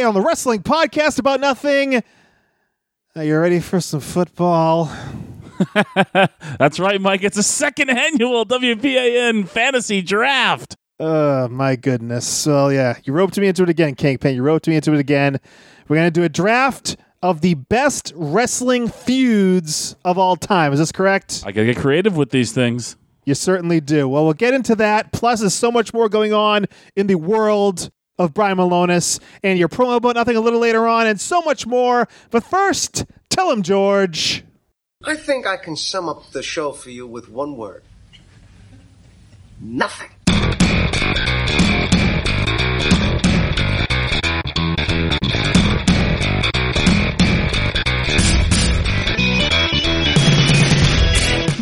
Today on the Wrestling Podcast About Nothing, are you ready for some football? That's right, Mike. It's a second annual WPAN fantasy draft. Oh, my goodness. Well, yeah, you roped me into it again, Kingpin. You roped me into it again. We're going to do a draft of the best wrestling feuds of all time. Is this correct? I gotta get creative with these things. You certainly do. Well, we'll get into that. Plus, there's so much more going on in the world of Brian Milonas and your promo about nothing a little later on, and so much more. But first, tell him, George. I think I can sum up the show for you with one word nothing.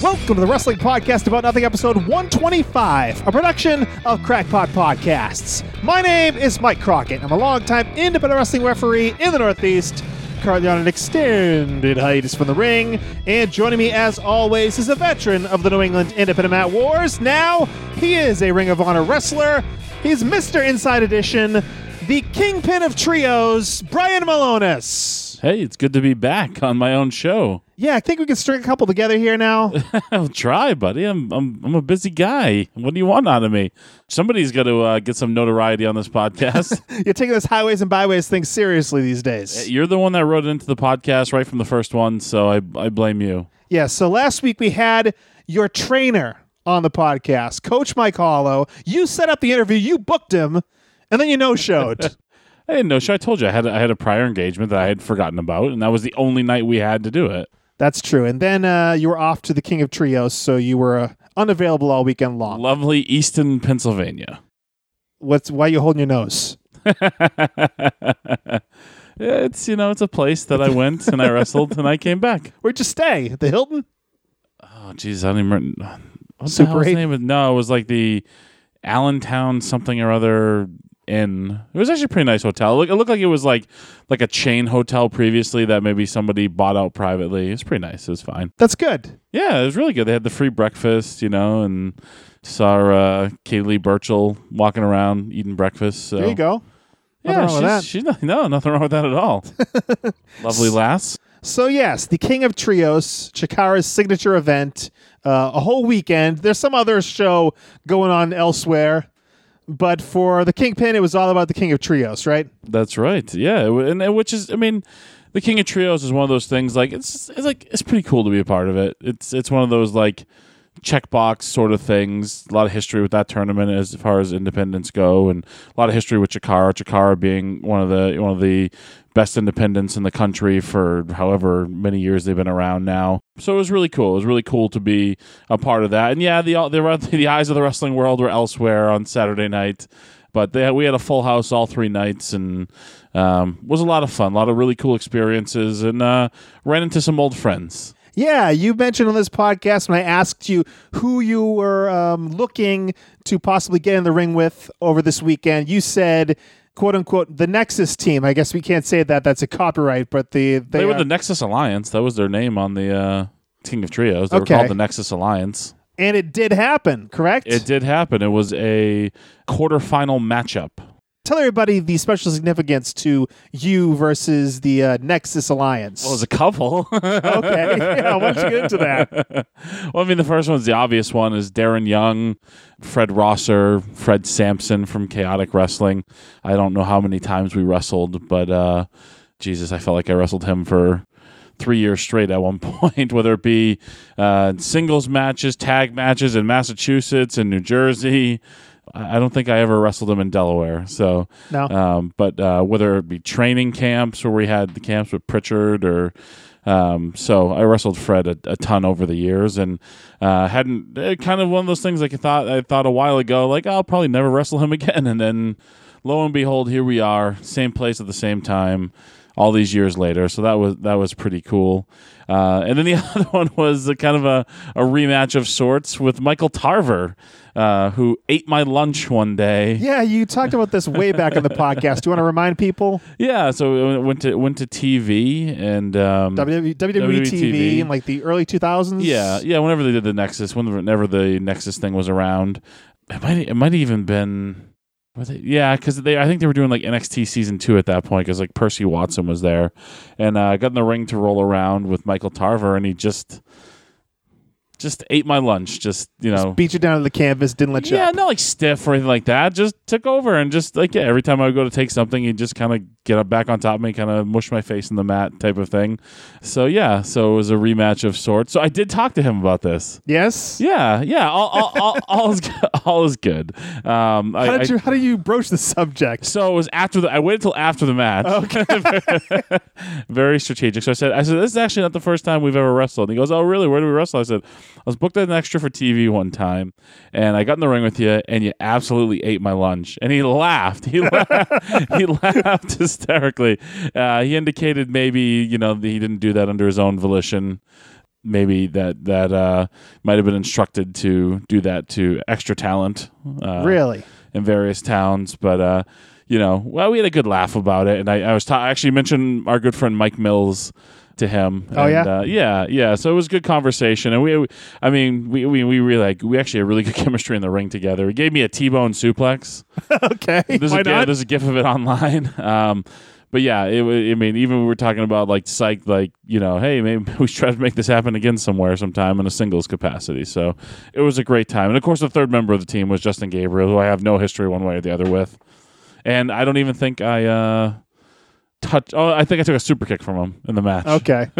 Welcome to the Wrestling Podcast About Nothing, episode 125, a production of Crackpot Podcasts. My name is Mike Crockett. I'm a longtime independent wrestling referee in the Northeast, currently on an extended hiatus from the ring. And joining me, as always, is a veteran of the New England Independent Mat Wars. Now, he is a Ring of Honor wrestler. He's Mr. Inside Edition, the kingpin of trios, Brian Milonas. Hey, it's good to be back on my own show. Yeah, I think we can string a couple together here now. I'll try, buddy. I'm I'm I'm a busy guy. What do you want out of me? Somebody's got to uh, get some notoriety on this podcast. You're taking this highways and byways thing seriously these days. You're the one that wrote it into the podcast right from the first one, so I I blame you. Yeah, so last week we had your trainer on the podcast, Coach Mike Hollow. You set up the interview, you booked him, and then you no showed. I didn't know. Sure, I told you I had I had a prior engagement that I had forgotten about, and that was the only night we had to do it. That's true. And then uh, you were off to the King of Trios, so you were uh, unavailable all weekend long. Lovely Easton, Pennsylvania. What's why you holding your nose? it's you know it's a place that I went and I wrestled and I came back. Where'd you stay? At the Hilton? Oh jeez, I don't even remember. What Super the hell's the 8? name? of- No, it was like the Allentown something or other inn. It was actually a pretty nice hotel. It looked, it looked like it was like like a chain hotel previously that maybe somebody bought out privately. It's pretty nice. It was fine. That's good. Yeah, it was really good. They had the free breakfast, you know, and saw uh, Kaylee Burchell walking around eating breakfast. So. There you go. Yeah, Nothing wrong with that. she's, she's not, no, nothing wrong with that at all. Lovely lass. So yes, the King of Trios, Chikara's signature event, uh, a whole weekend. There's some other show going on elsewhere, but for the Kingpin, it was all about the King of Trios, right? That's right. Yeah, and, and which is, I mean, the King of Trios is one of those things. Like it's, it's like it's pretty cool to be a part of it. It's, it's one of those like checkbox sort of things. A lot of history with that tournament as far as independents go, and a lot of history with Chikara. Chikara being one of the one of the best independents in the country for however many years they've been around now. So it was really cool. It was really cool to be a part of that. And yeah, the the, the eyes of the wrestling world were elsewhere on Saturday night. But they, we had a full house all three nights, and um, was a lot of fun. A lot of really cool experiences, and uh, ran into some old friends. Yeah, you mentioned on this podcast when I asked you who you were um, looking to possibly get in the ring with over this weekend. You said, "quote unquote," the Nexus team. I guess we can't say that; that's a copyright. But the they, They, were are- the Nexus Alliance. That was their name on the uh, King of Trios. They Okay. were called the Nexus Alliance. and it did happen. Correct. It did happen. It was a quarterfinal matchup. Tell everybody the special significance to you versus the uh, Nexus Alliance. Well, it was a couple. okay, yeah, why don't you get into that? well, I mean, the first one's the obvious one is Darren Young, Fred Rosser, Fred Sampson from Chaotic Wrestling. I don't know how many times we wrestled, but uh, Jesus, I felt like I wrestled him for three years straight at one point, whether it be uh, singles matches, tag matches in Massachusetts and New Jersey. I don't think I ever wrestled him in Delaware. So, No. um, but uh, whether it be training camps where we had the camps with Prichard or um, so I wrestled Fred a, a ton over the years and uh, hadn't uh, kind of one of those things like I thought I thought a while ago like I'll probably never wrestle him again and then lo and behold here we are same place at the same time all these years later. So that was that was pretty cool. Uh, and then the other one was a kind of a, a rematch of sorts with Michael Tarver, uh, who ate my lunch one day. Yeah, you talked about this way back in the podcast. Do you want to remind people? Yeah, so it went to went to TV and um, WWE, WWE WWE TV TV. in like the early 2000s? Yeah, yeah. Whenever they did the Nexus, whenever the Nexus thing was around, it might it might even been. yeah, because they I think they were doing like NXT season two at that point because like Percy Watson was there, and uh, I got in the ring to roll around with Michael Tarver, and he just just ate my lunch. Just you know, Beat you down to the canvas, didn't let you yeah, up. not like stiff or anything like that. Just took over and just like yeah, every time I would go to take something, he'd just kind of get up back on top of me, kind of mush my face in the mat type of thing. So yeah, so it was a rematch of sorts. So I did talk to him about this. Yes? Yeah, yeah, all, all, all, all is good. all is good. Um, I, How did I- how do you broach the subject? so it was after the. I waited till after the match. Okay. Very strategic. So I said, I said, this is actually not the first time we've ever wrestled. And he goes, Oh, really? Where do we wrestle? I said, I was booked as an extra for TV one time, and I got in the ring with you, and you absolutely ate my lunch. And he laughed. He laughed. he laughed hysterically. Uh, he indicated maybe you know that he didn't do that under his own volition. Maybe that that uh, might have been instructed to do that to extra talent. Uh, really? in various towns. But uh, you know, well, we had a good laugh about it, and I, I was ta- I actually mentioned our good friend Mike Mills to him. Oh, and, yeah? uh, yeah, yeah. So it was a good conversation, and we, I mean, we we we really like we actually had really good chemistry in the ring together. He gave me a T-bone suplex. Okay. There's Why a not? there's a gif of it online. Um, but yeah, it, I mean, even we were talking about like psych, like you know, hey, maybe we should try to make this happen again somewhere, sometime in a singles capacity. So it was a great time, and of course, the third member of the team was Justin Gabriel, who I have no history one way or the other with, and I don't even think I uh, touch. Oh, I think I took a super kick from him in the match. Okay.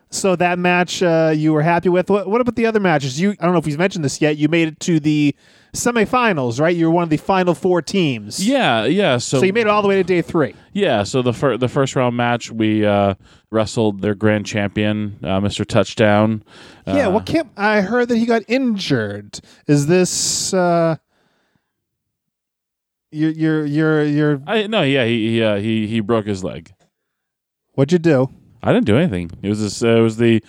so that match uh, you were happy with. What, what about the other matches? You I don't know if he's mentioned this yet. You made it to the semifinals, right? You were one of the final four teams. Yeah, yeah. So, So you made it all the way to day three. Yeah, so the fir- the first round match we uh, wrestled their grand champion, uh, Mr. Touchdown. yeah. Uh, What Kim? I heard that he got injured. Is this? Uh, your your your your I no, yeah, he he uh, he he broke his leg. what'd you do? I didn't do anything. It was this, uh, it was the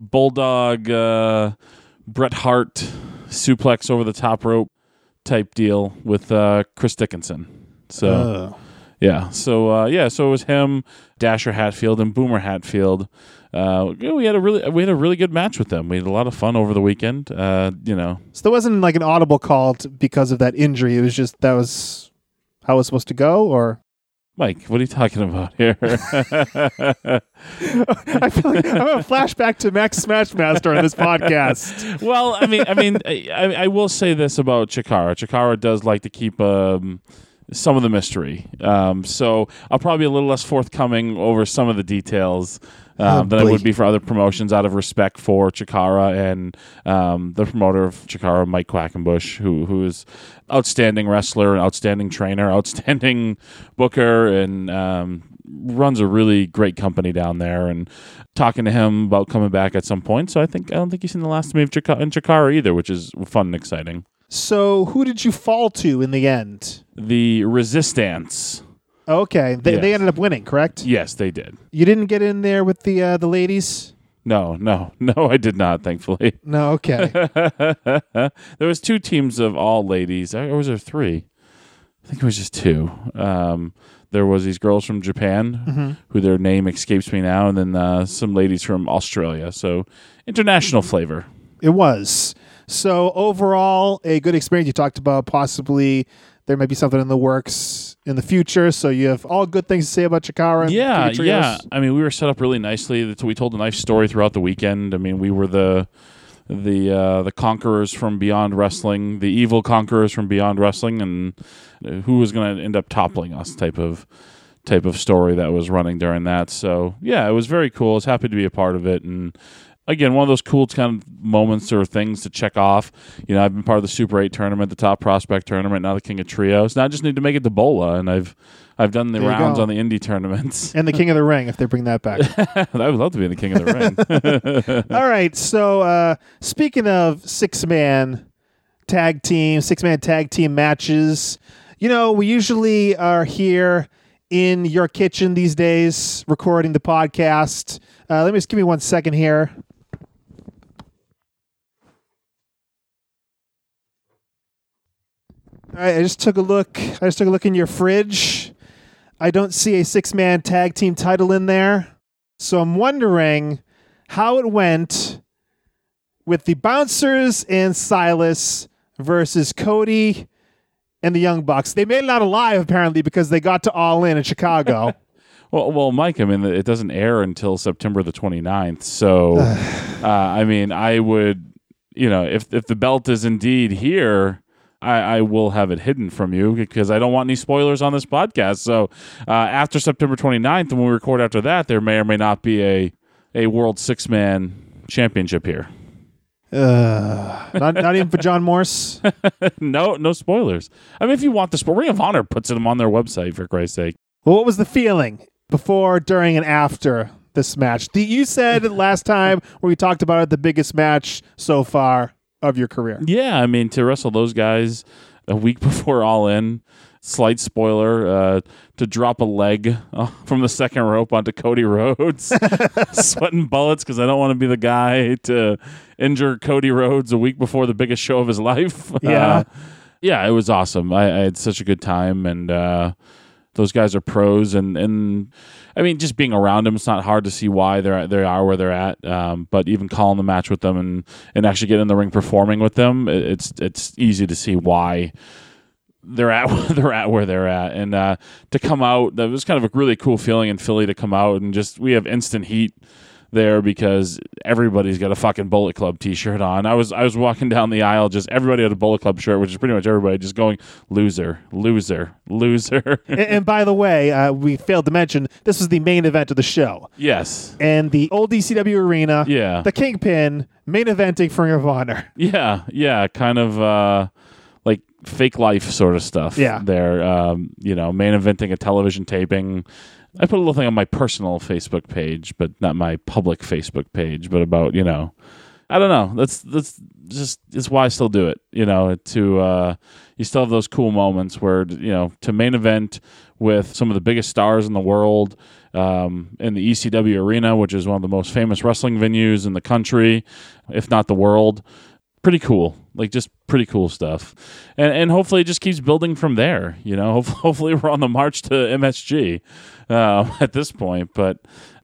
bulldog uh, Bret Hart suplex over the top rope type deal with uh, Chris Dickinson. So Oh. yeah, so uh, yeah, so it was him, Dasher Hatfield, and Boomer Hatfield. Uh, we had a really we had a really good match with them. We had a lot of fun over the weekend. Uh, you know, So there wasn't like an audible call t- because of that injury. It was just that was how it was supposed to go, or Mike, what are you talking about here? I feel like I'm a flashback to Max Smashmaster on this podcast. well, I mean, I mean, I, I will say this about Chikara. Chikara does like to keep um, some of the mystery, um, so I'll probably be a little less forthcoming over some of the details. Um, Oh, than I boy. would be for other promotions out of respect for Chikara and um, the promoter of Chikara, Mike Quackenbush, who who is outstanding wrestler, outstanding trainer, outstanding booker, and um, runs a really great company down there. And talking to him about coming back at some point. So I think I don't think he's seen the last of me of Chikara, in Chikara either, which is fun and exciting. So who did you fall to in the end? The Resistance. Okay, they, they ended up winning, correct? Yes, they did. You didn't get in there with the uh, the ladies. No, no, no, I did not. Thankfully. No, okay. there was two teams of all ladies, or was there three? I think it was just two. Um, there was these girls from Japan, who their name escapes me now, and then uh, some ladies from Australia. So international flavor. it was. So overall, a good experience. You talked about possibly there might be something in the works in the future. So you have all good things to say about Chikara. And Yeah, yeah. I mean, we were set up really nicely. We told a nice story throughout the weekend. I mean, we were the the uh, the conquerors from Beyond Wrestling, the evil conquerors from Beyond Wrestling, and uh, who was going to end up toppling us type of type of story that was running during that. So yeah, it was very cool. I was happy to be a part of it, and again, one of those cool kind of moments or things to check off. You know, I've been part of the Super Eight tournament, the Top Prospect tournament, now the King of Trios. Now I just need to make it to Bola, and I've I've done the There rounds on the indie tournaments. And the King of the Ring, if they bring that back. I would love to be in the King of the Ring. All right. So uh, speaking of six man tag team, six man tag team matches, you know, we usually are here in your kitchen these days recording the podcast. Uh, let me just give me one second here. Right, I just took a look. I just took a look in your fridge. I don't see a six man tag team title in there. So I'm wondering how it went with the Bouncers and Silas versus Cody and the Young Bucks. They made it out alive apparently because they got to All In in Chicago. Well, well, Mike, I mean, it doesn't air until September the 29th. So, uh, I mean, I would, you know, if if the belt is indeed here, I, I will have it hidden from you because I don't want any spoilers on this podcast. So, uh, after September 29th, when we record after that, there may or may not be a a World Six Man Championship here. Uh, not, not even for John Morse. no, no spoilers. I mean, if you want the sport, Ring of Honor puts them on their website for Christ's sake. Well, what was the feeling before, during, and after this match? The- You said last time when we talked about it, the biggest match so far of your career. Yeah, I mean to wrestle those guys a week before All In. Slight spoiler: uh, to drop a leg uh, from the second rope onto Cody Rhodes, sweating bullets because I don't want to be the guy to injure Cody Rhodes a week before the biggest show of his life. Yeah. Uh, yeah, it was awesome. I, I had such a good time, and uh, those guys are pros. And, and I mean, just being around them, it's not hard to see why they're they are where they're at. Um, but even calling the match with them and, and actually getting in the ring performing with them, it, it's it's easy to see why they're at they're at where they're at. And uh, to come out, that was kind of a really cool feeling in Philly to come out and just we have instant heat there because everybody's got a fucking Bullet Club T-shirt on. I was I was walking down the aisle, just everybody had a Bullet Club shirt, which is pretty much everybody just going loser, loser, loser. and, and by the way, uh, we failed to mention this was the main event of the show. yes, And the old ECW arena, yeah, the Kingpin, main eventing for Ring of Honor. yeah, yeah, kind of uh, like fake life sort of stuff. Yeah. there, um, you know, main eventing a television taping. I put a little thing on my personal Facebook page, but not my public Facebook page, but about you know, I don't know. That's that's just it's why I still do it. You know, to uh, you still have those cool moments where you know to main event with some of the biggest stars in the world um, in the ECW arena, which is one of the most famous wrestling venues in the country, if not the world. Pretty cool, like just pretty cool stuff, and and hopefully it just keeps building from there. You know, hopefully, we're on the march to MSG uh, at this point, but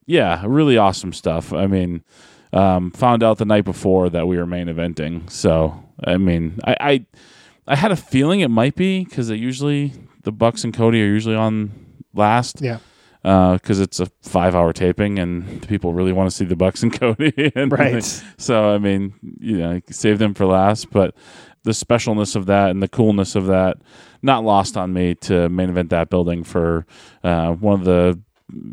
yeah, really awesome stuff. I mean, um, found out the night before that we were main eventing, so I mean, I I, I had a feeling it might be because they usually the Bucks and Cody are usually on last Yeah. Because it's a five-hour taping and people really want to see the Bucks and Cody. and Right. so I mean, you know, save them for last, but the specialness of that and the coolness of that not lost on me to main event that building for uh, one of the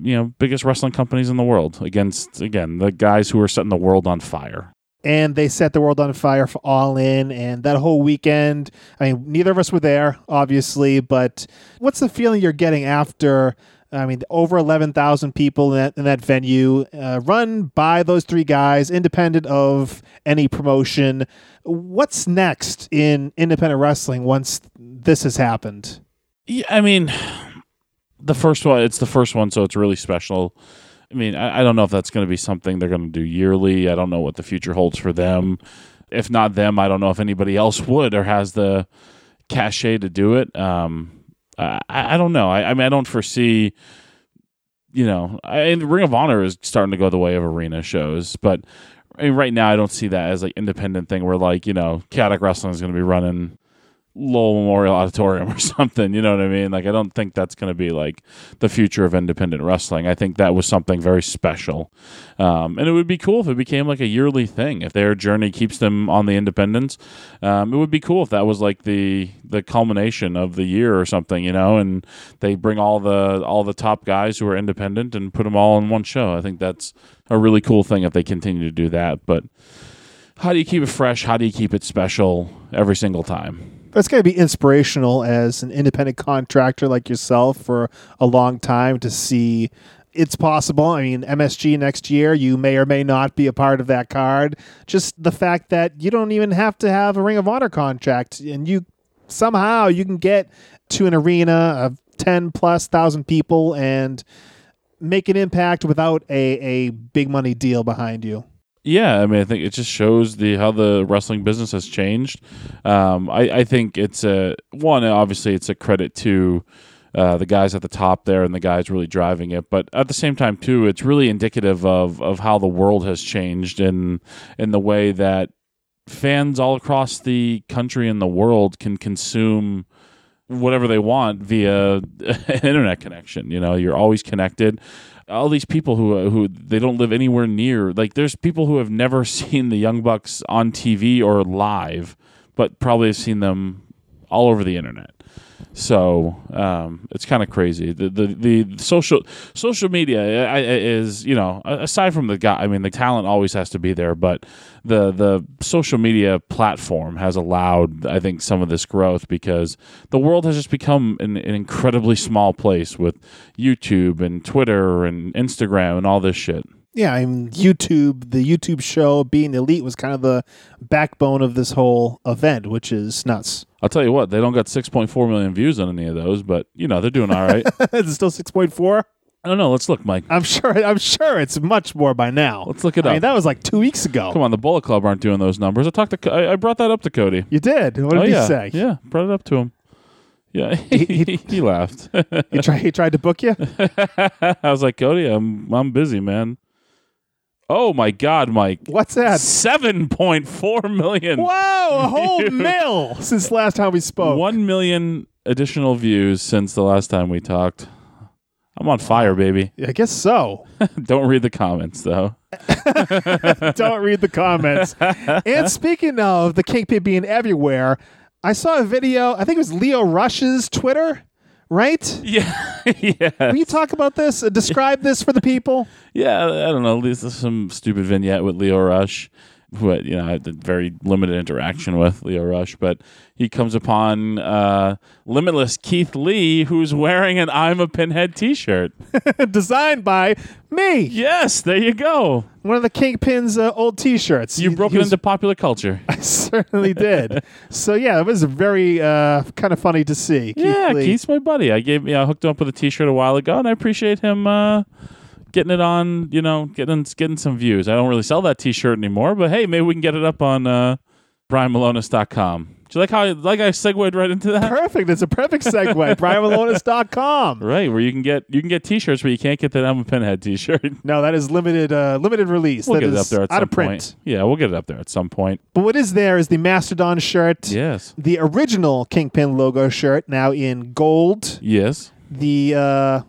you know biggest wrestling companies in the world against again the guys who are setting the world on fire. and they set the world on fire for All In. And that whole weekend, I mean, neither of us were there, obviously, but what's the feeling you're getting after? I mean, over 11,000 people in that, in that venue, uh, run by those three guys, independent of any promotion. What's next in independent wrestling once this has happened? Yeah, I mean, the first one, it's the first one, so it's really special. I mean, I, I don't know if that's going to be something they're going to do yearly. I don't know what the future holds for them. If not them, I don't know if anybody else would or has the cachet to do it. Um, I, I don't know. I, I mean, I don't foresee, you know, I, and Ring of Honor is starting to go the way of arena shows, but I mean, right now I don't see that as like independent thing where like you know, chaotic wrestling is going to be running Lowell Memorial Auditorium or something. You know what I mean? Like, I don't think that's going to be like the future of independent wrestling. I think that was something very special. Um, and it would be cool if it became like a yearly thing. If their journey keeps them on the independence, um, it would be cool if that was like the the culmination of the year or something. You know, and they bring all the all the top guys who are independent and put them all in one show. I think that's a really cool thing if they continue to do that. But how do you keep it fresh? How do you keep it special every single time? That's going to be inspirational as an independent contractor like yourself for a long time to see it's possible. I mean, MSG next year, you may or may not be a part of that card. Just the fact that you don't even have to have a Ring of Honor contract and you somehow you can get to an arena of ten plus thousand people and make an impact without a a big money deal behind you. Yeah, I mean, I think it just shows the how the wrestling business has changed. Um, I, I think it's a one. Obviously, it's a credit to uh, the guys at the top there and the guys really driving it. But at the same time, too, it's really indicative of of how the world has changed in in the way that fans all across the country and the world can consume whatever they want via internet connection. You know, you're always connected. All these people who who they don't live anywhere near. Like there's people who have never seen the Young Bucks on TV or live, but probably have seen them all over the internet. So um, it's kind of crazy. The, the the social social media is you know aside from the guy. I mean the talent always has to be there, but the the social media platform has allowed I think some of this growth because the world has just become an, an incredibly small place with YouTube and Twitter and Instagram and all this shit. Yeah, I mean YouTube, the YouTube show being elite was kind of the backbone of this whole event, which is nuts. I'll tell you what, they don't got 6.4 million views on any of those, but you know they're doing all right. is it still six point four? I don't know. Let's look, Mike. I'm sure. I'm sure it's much more by now. Let's look it up. I up. mean, that was like two weeks ago. Come on, the Bullet Club aren't doing those numbers. I talked to, I, I brought that up to Cody. You did. What did oh he yeah, say? yeah, brought it up to him. Yeah, he, he laughed. He tried. He tried to book you. I was like, Cody, I'm I'm busy, man. Oh my God, Mike, What's that? seven point four million. Wow, a whole mill since last time we spoke. One million additional views since the last time we talked. I'm on fire, baby. I guess so. Don't read the comments though. Don't read the comments. and speaking of the Kingpin being everywhere, I saw a video. I think it was Leo Rush's Twitter. Right? Yeah, yeah, Can you talk about this? Describe this for the people. yeah. I don't know. This is some stupid vignette with Leo Rush, who I- you know I had very limited interaction with Leo Rush, but he comes upon uh, Limitless Keith Lee, who's wearing an "I'm a Pinhead" T-shirt. Designed by me. yes, there you go. One of the Kingpin's uh, old T-shirts. You He- broke he it was- into popular culture. I certainly did. so yeah, it was very uh, kind of funny to see. Keith yeah, Lee. Keith's my buddy. I gave yeah, I hooked him up with a T-shirt a while ago, and I appreciate him uh, getting it on. You know, getting getting some views. I don't really sell that T-shirt anymore, but hey, maybe we can get it up on uh, BrianMilonas.com. Do you like how I, like I segued right into that? Perfect. It's a perfect segue. BrianMilonas.com. Right, where you can get you can get T-shirts, but you can't get that I'm a Pinhead T-shirt. No, that is limited uh, limited release. We'll That get it up there at out some of print. point. Yeah, we'll get it up there at some point. But what is there is the Mastodon shirt. Yes, The original Kingpin logo shirt, now in gold. yes. The uh,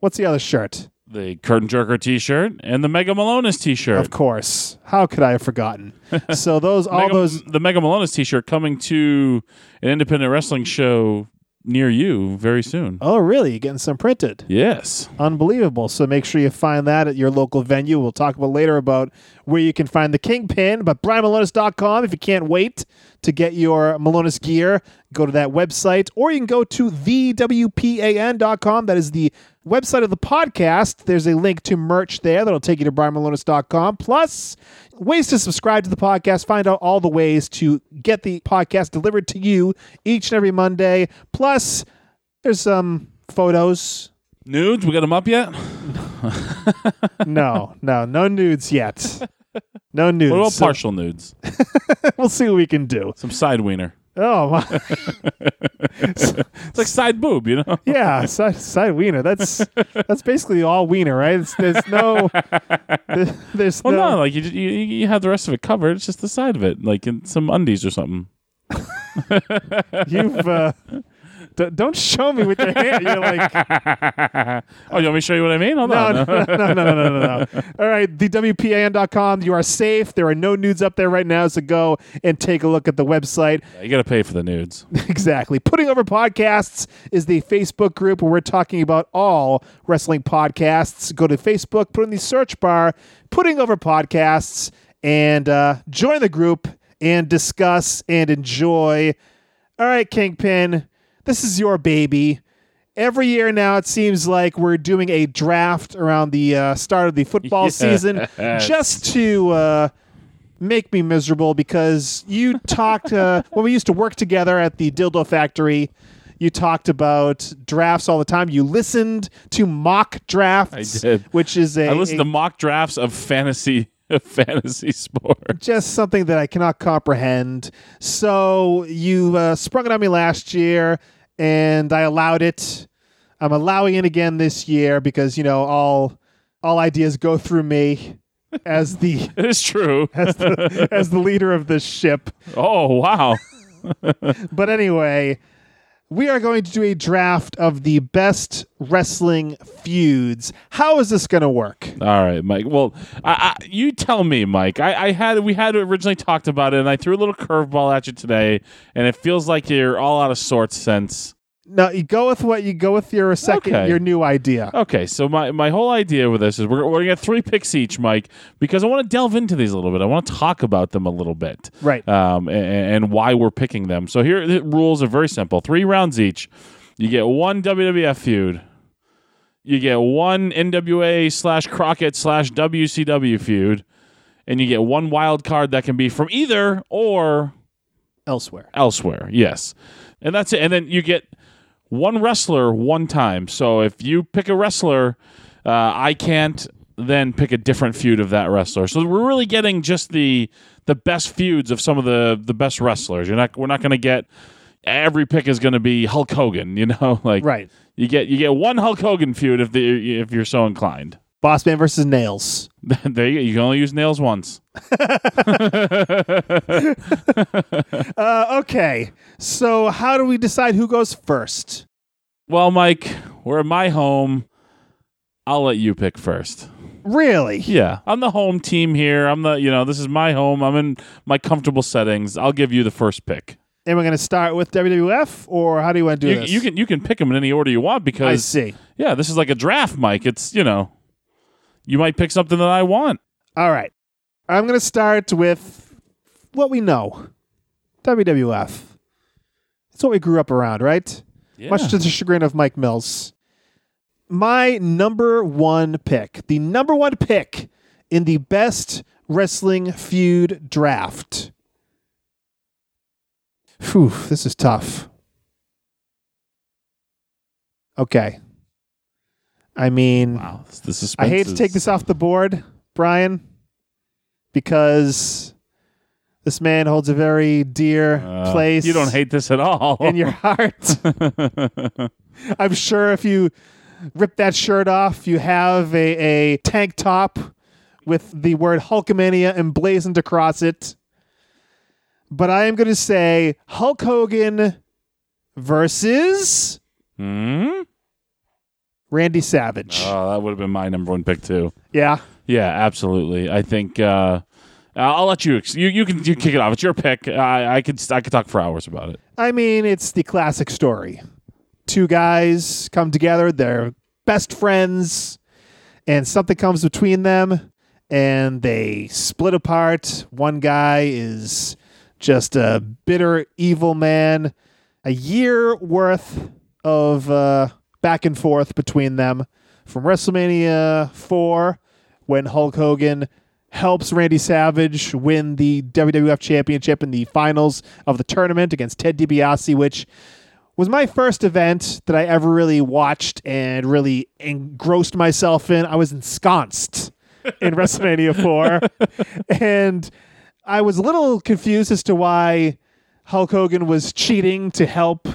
what's the other shirt? The Curtain Jerker T-shirt and the Mega Milonas T-shirt. Of course. How could I have forgotten? so those all Mega, those the Mega Milonas T-shirt coming to an independent wrestling show near you very soon. Oh, really? You're getting some printed. Yes. Unbelievable. So make sure you find that at your local venue. We'll talk about later about where you can find the Kingpin, but BrianMilonas.com if you can't wait to get your Milonas gear, go to that website, or you can go to thewpan.com. That is the website of the podcast. There's a link to merch there that'll take you to BrianMilonas.com. Plus, ways to subscribe to the podcast. Find out all the ways to get the podcast delivered to you each and every Monday. Plus, there's some photos, Nudes, we got them up yet? no, no, no nudes yet. No nudes. What about partial nudes? we'll see what we can do. Some side wiener. Oh, my. It's like side boob, you know? yeah, side, side wiener. That's that's basically all wiener, right? It's, there's no, there- there's Well, no. no, like you, you you have the rest of it covered. It's just the side of it, like in some undies or something. You've uh, d- don't show me with your hand. You're like, oh, you want me to show you what I mean? Hold no, on. no, no, no, no, no, no, no. All right, the WPAN.com. You are safe. There are no nudes up there right now, so go and take a look at the website. You got to pay for the nudes. Exactly. Putting Over Podcasts is the Facebook group where we're talking about all wrestling podcasts. Go to Facebook, put in the search bar, Putting Over Podcasts, and uh, join the group and discuss and enjoy. All right, Kingpin, this is your baby. Every year now, it seems like we're doing a draft around the uh, start of the football season just to. Uh, make me miserable because you talked uh, when we used to work together at the dildo factory You talked about drafts all the time. You listened to mock drafts. I did. Which is a, I listened a- to mock drafts of fantasy fantasy sport. just something that I cannot comprehend. So you uh, sprung it on me last year, and I allowed it. I'm allowing it again this year because you know all all ideas go through me as the It is true. as the, as the leader of this ship. Oh wow. But anyway, we are going to do a draft of the best wrestling feuds. How is this going to work? All right, Mike. Well, I, I, you tell me, Mike. I, I had we had originally talked about it, and I threw a little curveball at you today, and it feels like you're all out of sorts since. No, you go with what you go with your second Okay. your new idea. Okay, so my, my whole idea with this is we're, we're gonna get three picks each, Mike, because I want to delve into these a little bit. I want to talk about them a little bit, Right. Um, and, and why we're picking them. So here the rules are very simple: three rounds each. You get one WWF feud. You get one NWA slash Crockett slash WCW feud, and you get one wild card that can be from either or Elsewhere. elsewhere. Yes. And that's it. And then you get one wrestler one time. So if you pick a wrestler, uh, I can't then pick a different feud of that wrestler. So we're really getting just the the best feuds of some of the the best wrestlers. You're not we're not going to get every pick is going to be Hulk Hogan, you know? Like Right. you get you get one Hulk Hogan feud if the if you're so inclined. Boss Man versus Nails. there you go. You can only use nails once. Uh, okay. So how do we decide who goes first? Well, Mike, we're at my home. I'll let you pick first. Really? Yeah, I'm the home team here. I'm the, you know, this is my home. I'm in my comfortable settings. I'll give you the first pick. And we're going to start with WWF, or how do you want to do You, this? you can you can pick them in any order you want because I see. yeah, this is like a draft, Mike. It's you know, you might pick something that I want. All right. I'm going to start with what we know WWF. It's what we grew up around, right? Yeah. Much to the chagrin of Mike Mills. My number one pick, the number one pick in the best wrestling feud draft. Whew, this is tough. Okay. I mean, wow, this is. I hate to take this off the board, Brian, because this man holds a very dear place Uh, You don't hate this at all. in your heart. I'm sure if you rip that shirt off, you have a, a tank top with the word Hulkamania emblazoned across it. But I am going to say Hulk Hogan versus Hmm? Randy Savage. Oh, that would have been my number one pick too. yeah. Yeah, absolutely. I think uh, I'll let you. ex- You you can you kick it off. It's your pick. I I could I could talk for hours about it. I mean, it's the classic story. Two guys come together, they're best friends, and something comes between them, and they split apart. One guy is just a bitter, evil man. A year worth of uh, back and forth between them from WrestleMania 4 when Hulk Hogan helps Randy Savage win the WWF Championship in the finals of the tournament against Ted DiBiase, which was my first event that I ever really watched and really engrossed myself in. I was ensconced in WrestleMania 4. and I was a little confused as to why Hulk Hogan was cheating to help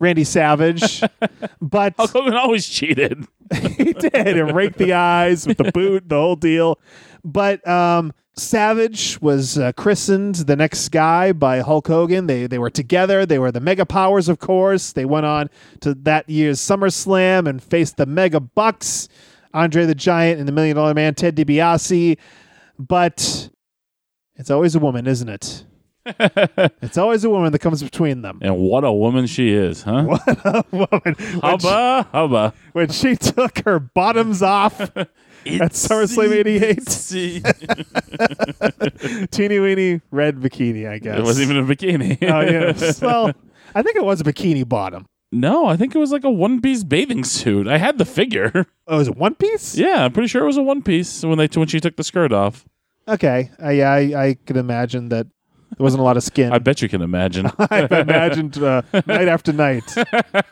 Randy Savage. but Hulk Hogan always cheated. he did and raked the eyes with the boot, the whole deal. But um, Savage was uh, christened the next guy by Hulk Hogan. They they were together. They were the Mega Powers, of course. They went on to that year's SummerSlam and faced the Mega Bucks, Andre the Giant and the Million Dollar Man, Ted DiBiase. But it's always a woman, isn't it? it's always a woman that comes between them. And what a woman she is, huh? What a woman! When she, Hubba hubba. when she took her bottoms off at SummerSlam '88. Teeny weeny red bikini, I guess. it wasn't even a bikini. Oh yes. well, I think it was a bikini bottom. no, I think it was like a one piece bathing suit. I had the figure. Oh, was it one piece? Yeah, I'm pretty sure it was a one piece when they when she took the skirt off. Okay. Uh, yeah, I, I could imagine that There wasn't a lot of skin. I bet you can imagine. I've imagined uh, night after night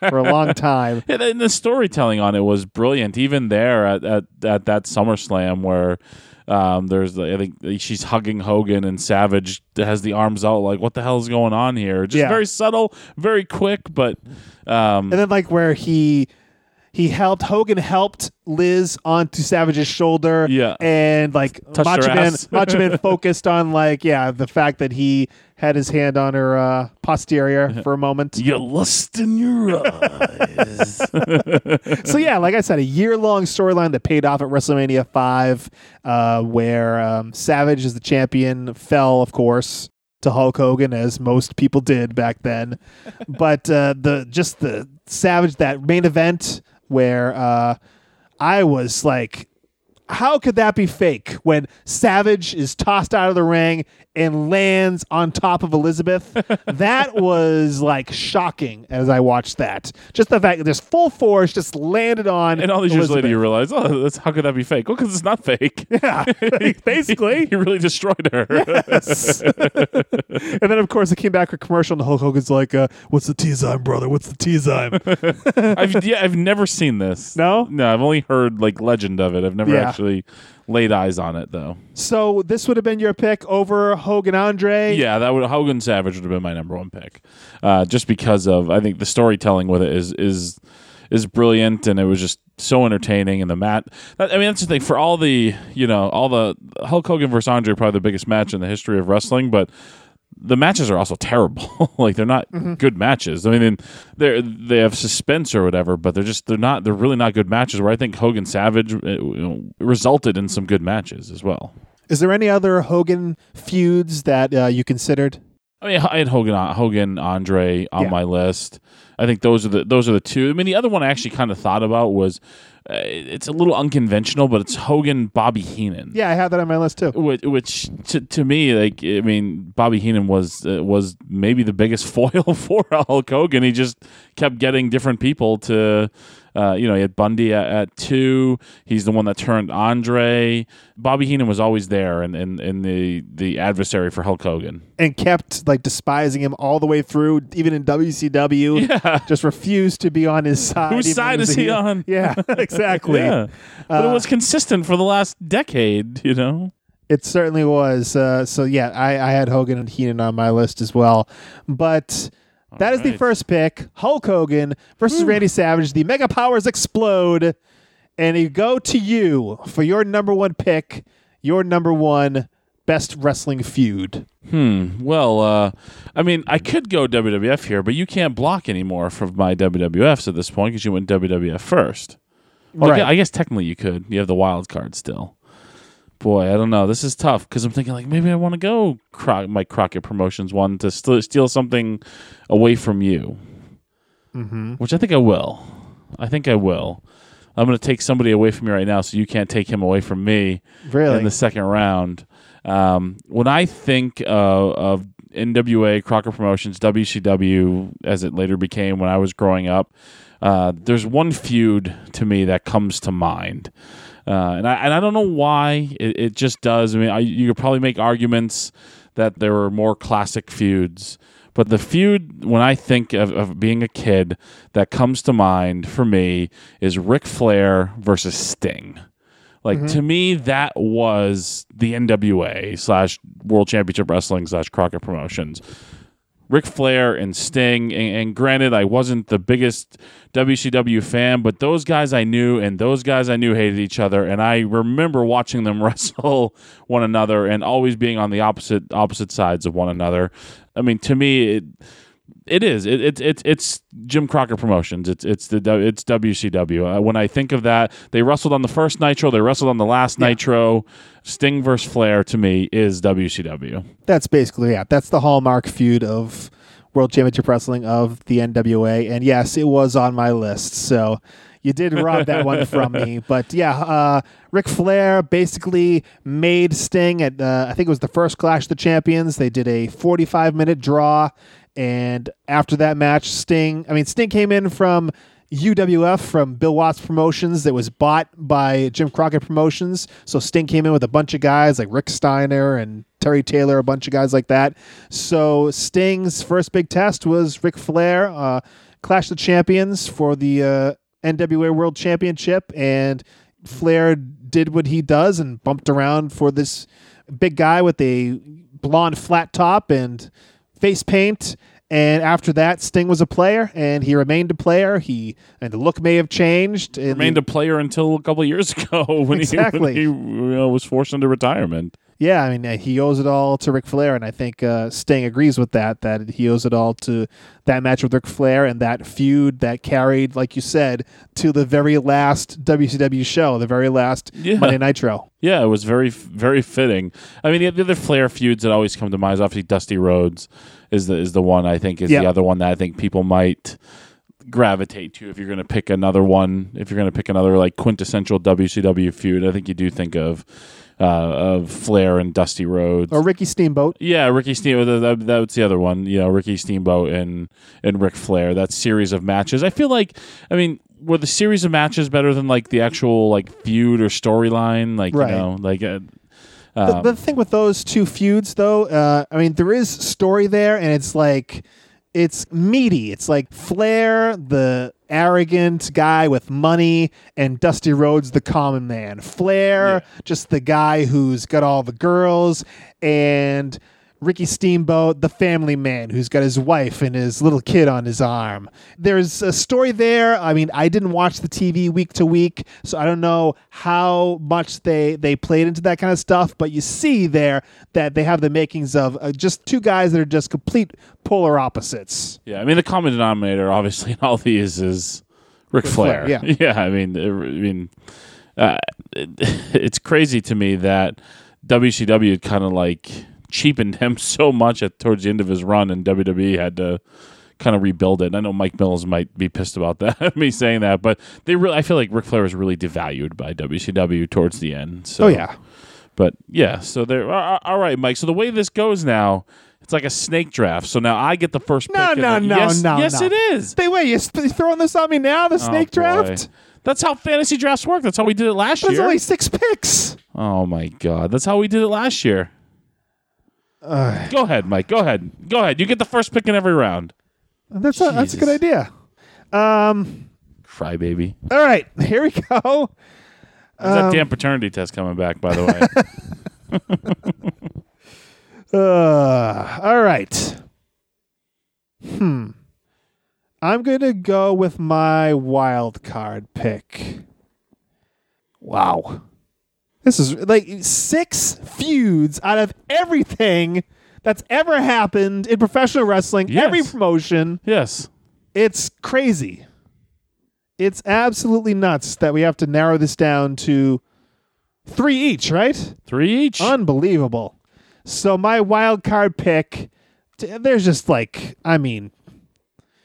for a long time. And then the storytelling on it was brilliant. Even there at at, at that SummerSlam where um, there's I think she's hugging Hogan and Savage has the arms out like what the hell is going on here? Just Yeah. very subtle, very quick, but um, And then like where he he helped Hogan helped Liz onto Savage's shoulder. Yeah. And like Touched Macho Man. Macho Man focused on like, yeah, the fact that he had his hand on her uh, posterior for a moment. you lust in your eyes. so yeah, like I said, a year long storyline that paid off at WrestleMania five, uh, where um, Savage as the champion fell, of course, to Hulk Hogan, as most people did back then. but uh, the just the Savage that main event where uh, I was like. How could that be fake when Savage is tossed out of the ring and lands on top of Elizabeth? that was like shocking as I watched that. Just the fact that this full force just landed on and all these years later, you realize, oh, that's, how could that be fake? Well, because it's not fake. Yeah, basically. he really destroyed her. Yes. and then, of course, it came back for commercial, and Hulk Hogan's like, uh, "What's the T-Zyme, brother? What's the T-Zyme?" I've yeah, I've never seen this. No? no, I've only heard like legend of it. I've never Yeah. actually laid eyes on it though. so this would have been your pick over Hogan Andre. Yeah, that would Hogan Savage would have been my number one pick, uh, just because of I think the storytelling with it is is is brilliant and it was just so entertaining and the mat. I mean that's the thing for all the you know all the Hulk Hogan versus Andre probably the biggest match in the history of wrestling, but the matches are also terrible. like they're not good matches. I mean, they they have suspense or whatever, but they're just they're not they're really not good matches. Where I think Hogan Savage uh, you know, resulted in some good matches as well. Is there any other Hogan feuds that uh, you considered? I mean, I had Hogan, Hogan, Andre on Yeah. my list. I think those are the those are the two. I mean, the other one I actually kind of thought about was uh, it's a little unconventional, but it's Hogan, Bobby Heenan. Yeah, I have that on my list too. Which, which to, to me, like I mean, Bobby Heenan was uh, was maybe the biggest foil for Hulk Hogan. He just kept getting different people to, uh, you know, he had Bundy at, at two. He's the one that turned Andre. Bobby Heenan was always there, and and, and the the adversary for Hulk Hogan. And kept like despising him all the way through, even in WCW. Yeah. Just refused to be on his side. Whose side is he on? Yeah, exactly. Yeah, but it was consistent for the last decade. You know. It certainly was. Uh, so yeah, I, I had Hogan and Heenan on my list as well. But that is the first pick: Hulk Hogan versus Randy Savage. The Mega Powers explode, and you go to you for your number one pick, your number one best wrestling feud. Hmm. Well, uh, I mean, I could go WWF here, but you can't block anymore from my WWFs at this point because you went WWF first. Well, Right. I guess technically you could. You have the wild card still. Boy, I don't know. This is tough because I'm thinking like maybe I want to go Cro- Mike Crockett Promotions one to st- steal something away from you, mm-hmm. which I think I will. I think I will. I'm going to take somebody away from you right now, so you can't take him away from me Really? in the second round. Um, when I think uh, of NWA, Crockett Promotions, WCW, as it later became when I was growing up, uh, there's one feud to me that comes to mind. Uh, and I and I don't know why it, it just does. I mean, I, you could probably make arguments that there were more classic feuds, but the feud when I think of, of being a kid that comes to mind for me is Ric Flair versus Sting. Like to me, that was the NWA slash World Championship Wrestling slash Crockett Promotions. Ric Flair and Sting, and, and granted, I wasn't the biggest WCW fan, but those guys I knew, and those guys I knew hated each other, and I remember watching them wrestle one another and always being on the opposite opposite sides of one another. I mean, to me, it it is. It, it, it, it's Jim Crockett Promotions. It's it's the it's WCW. Uh, when I think of that, they wrestled on the first Nitro. They wrestled on the last Nitro. Sting versus Flair to me is WCW. That's basically yeah. That's the hallmark feud of World Championship Wrestling of the NWA, and yes, it was on my list. So you did rob that one from me, but yeah, uh, Ric Flair basically made Sting at uh, I think it was the first Clash of the Champions. They did a 45 minute draw, and after that match, Sting. I mean, Sting came in from. UWF from Bill Watts Promotions that was bought by Jim Crockett Promotions. So Sting came in with a bunch of guys like Rick Steiner and Terry Taylor, a bunch of guys like that. So Sting's first big test was Ric Flair, uh, Clash the Champions for the uh, NWA World Championship, and Flair did what he does and bumped around for this big guy with a blonde flat top and face paint. And after that, Sting was a player, and he remained a player. He and the look may have changed. Remained a player until a couple years ago when Exactly. he, when he you know, was forced into retirement. Yeah, I mean, uh, he owes it all to Ric Flair, and I think uh, Sting agrees with that. That he owes it all to that match with Ric Flair and that feud that carried, like you said, to the very last WCW show, the very last Yeah. Monday Nitro. Yeah, it was very very fitting. I mean, the, the other Flair feuds that always come to mind is obviously Dusty Rhodes is the is the one I think is Yeah. the other one that I think people might gravitate to if you're going to pick another one. If you're going to pick another like quintessential WCW feud, I think you do think of uh, of Flair and Dusty Rhodes. Or Ricky Steamboat. Yeah, Ricky Steamboat. That, that, that's the other one. You know, Ricky Steamboat and and Ric Flair. That series of matches. I feel like, I mean, were the series of matches better than like the actual like feud or storyline? Like Right. you know, like. Uh, The, um, the thing with those two feuds, though, uh, I mean, there is story there, and it's like it's meaty. It's like Flair, the arrogant guy with money, and Dusty Rhodes, the common man. Flair, just the guy who's got all the girls, and Ricky Steamboat, the family man who's got his wife and his little kid on his arm. There's a story there. I mean, I didn't watch the TV week to week, so I don't know how much they they played into that kind of stuff. But you see there that they have the makings of uh, just two guys that are just complete polar opposites. yeah, I mean, the common denominator, obviously, in all these is Ric Flair. Flair, yeah. yeah. I mean, I mean, uh, it, it's crazy to me that WCW kind of like cheapened him so much at towards the end of his run, and WWE had to kind of rebuild it. And I know Mike Mills might be pissed about that, me saying that, but they really, I feel like Ric Flair was really devalued by WCW towards the end. So, Oh yeah, but yeah, so there. All right, Mike. So the way this goes now, it's like a snake draft. So now I get the first. No, pick no, and- no, yes, no, Yes, no. it is. They wait. You sp- throwing this on me now? The Oh, snake boy. draft? That's how fantasy drafts work. That's how we did it last There's year. only six picks. oh my god, that's how we did it last year. Go ahead, Mike. Go ahead. Go ahead. You get the first pick in every round. That's a, that's a good idea. Um. Crybaby. All right, here we go. How's Um, that damn paternity test coming back? By the way. Uh, all right. Hmm. I'm going to go with my wild card pick. Wow. This is like six feuds out of everything that's ever happened in professional wrestling, Yes. every promotion. yes. It's crazy. It's absolutely nuts that we have to narrow this down to three each, right? Three each. Unbelievable. So my wild card pick, there's just like, I mean,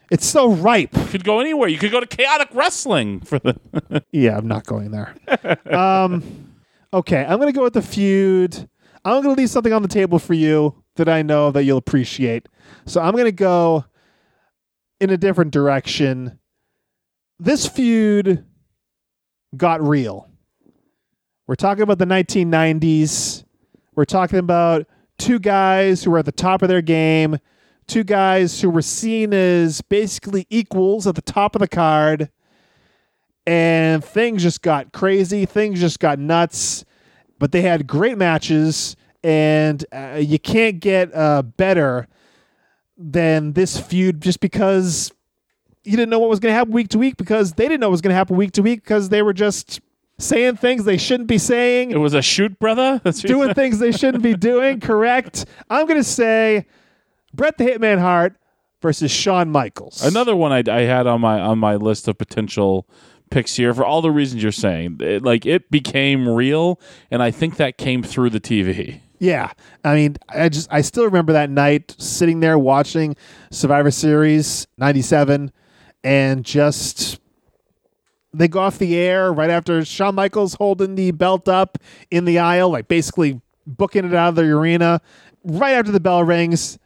it's so ripe. You could go anywhere. You could go to chaotic wrestling for the. Yeah, I'm not going there. um, okay, I'm gonna go with the feud. I'm gonna leave something on the table for you that I know that you'll appreciate. So I'm gonna go in a different direction. This feud got real. We're talking about the 1990s. We're talking about two guys who were at the top of their game, two guys who were seen as basically equals at the top of the card and things just got crazy. Things just got nuts. But they had great matches, and uh, you can't get uh, better than this feud just because you didn't know what was going to happen week to week because they didn't know what was going to happen week to week because they were just saying things they shouldn't be saying It was a shoot, brother. That's doing things they shouldn't be doing. Correct. I'm going to say Bret the Hitman Hart versus Shawn Michaels. Another one I, I had on my on my list of potential picks here for all the reasons you're saying. It, like it became real, and I think that came through the TV. Yeah. I mean, I just I still remember that night sitting there watching Survivor Series 97 and just they go off the air right after Shawn Michaels holding the belt up in the aisle, like basically booking it out of the arena. Right after the bell rings,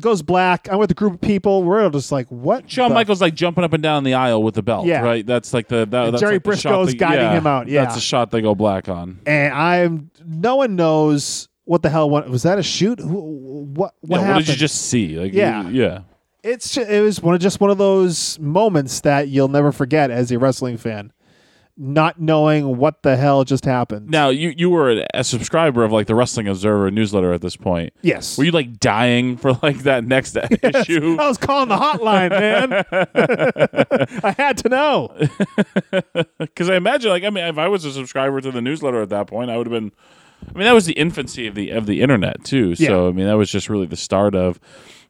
goes black. I'm with a group of people. We're all just like, what? Shawn the- Michaels like jumping up and down the aisle with the belt. Yeah. right. That's like the that, that's Jerry like Brisco's they- guiding yeah, him out, yeah. that's the shot they go black on. and I'm no one knows what the hell what, was that a shoot? Who, what what Yeah, what did you just see? Like, Yeah. yeah. it's it was one of just one of those moments that you'll never forget as a wrestling fan, not knowing what the hell just happened. Now you you were a, subscriber of like the Wrestling Observer newsletter at this point. yes, Were you like dying for like that next issue? I was calling the hotline, man. I had to know. Because I imagine, like, I mean, if I was a subscriber to the newsletter at that point, I would have been. I mean, that was the infancy of the of the internet too. So Yeah. I mean, that was just really the start of.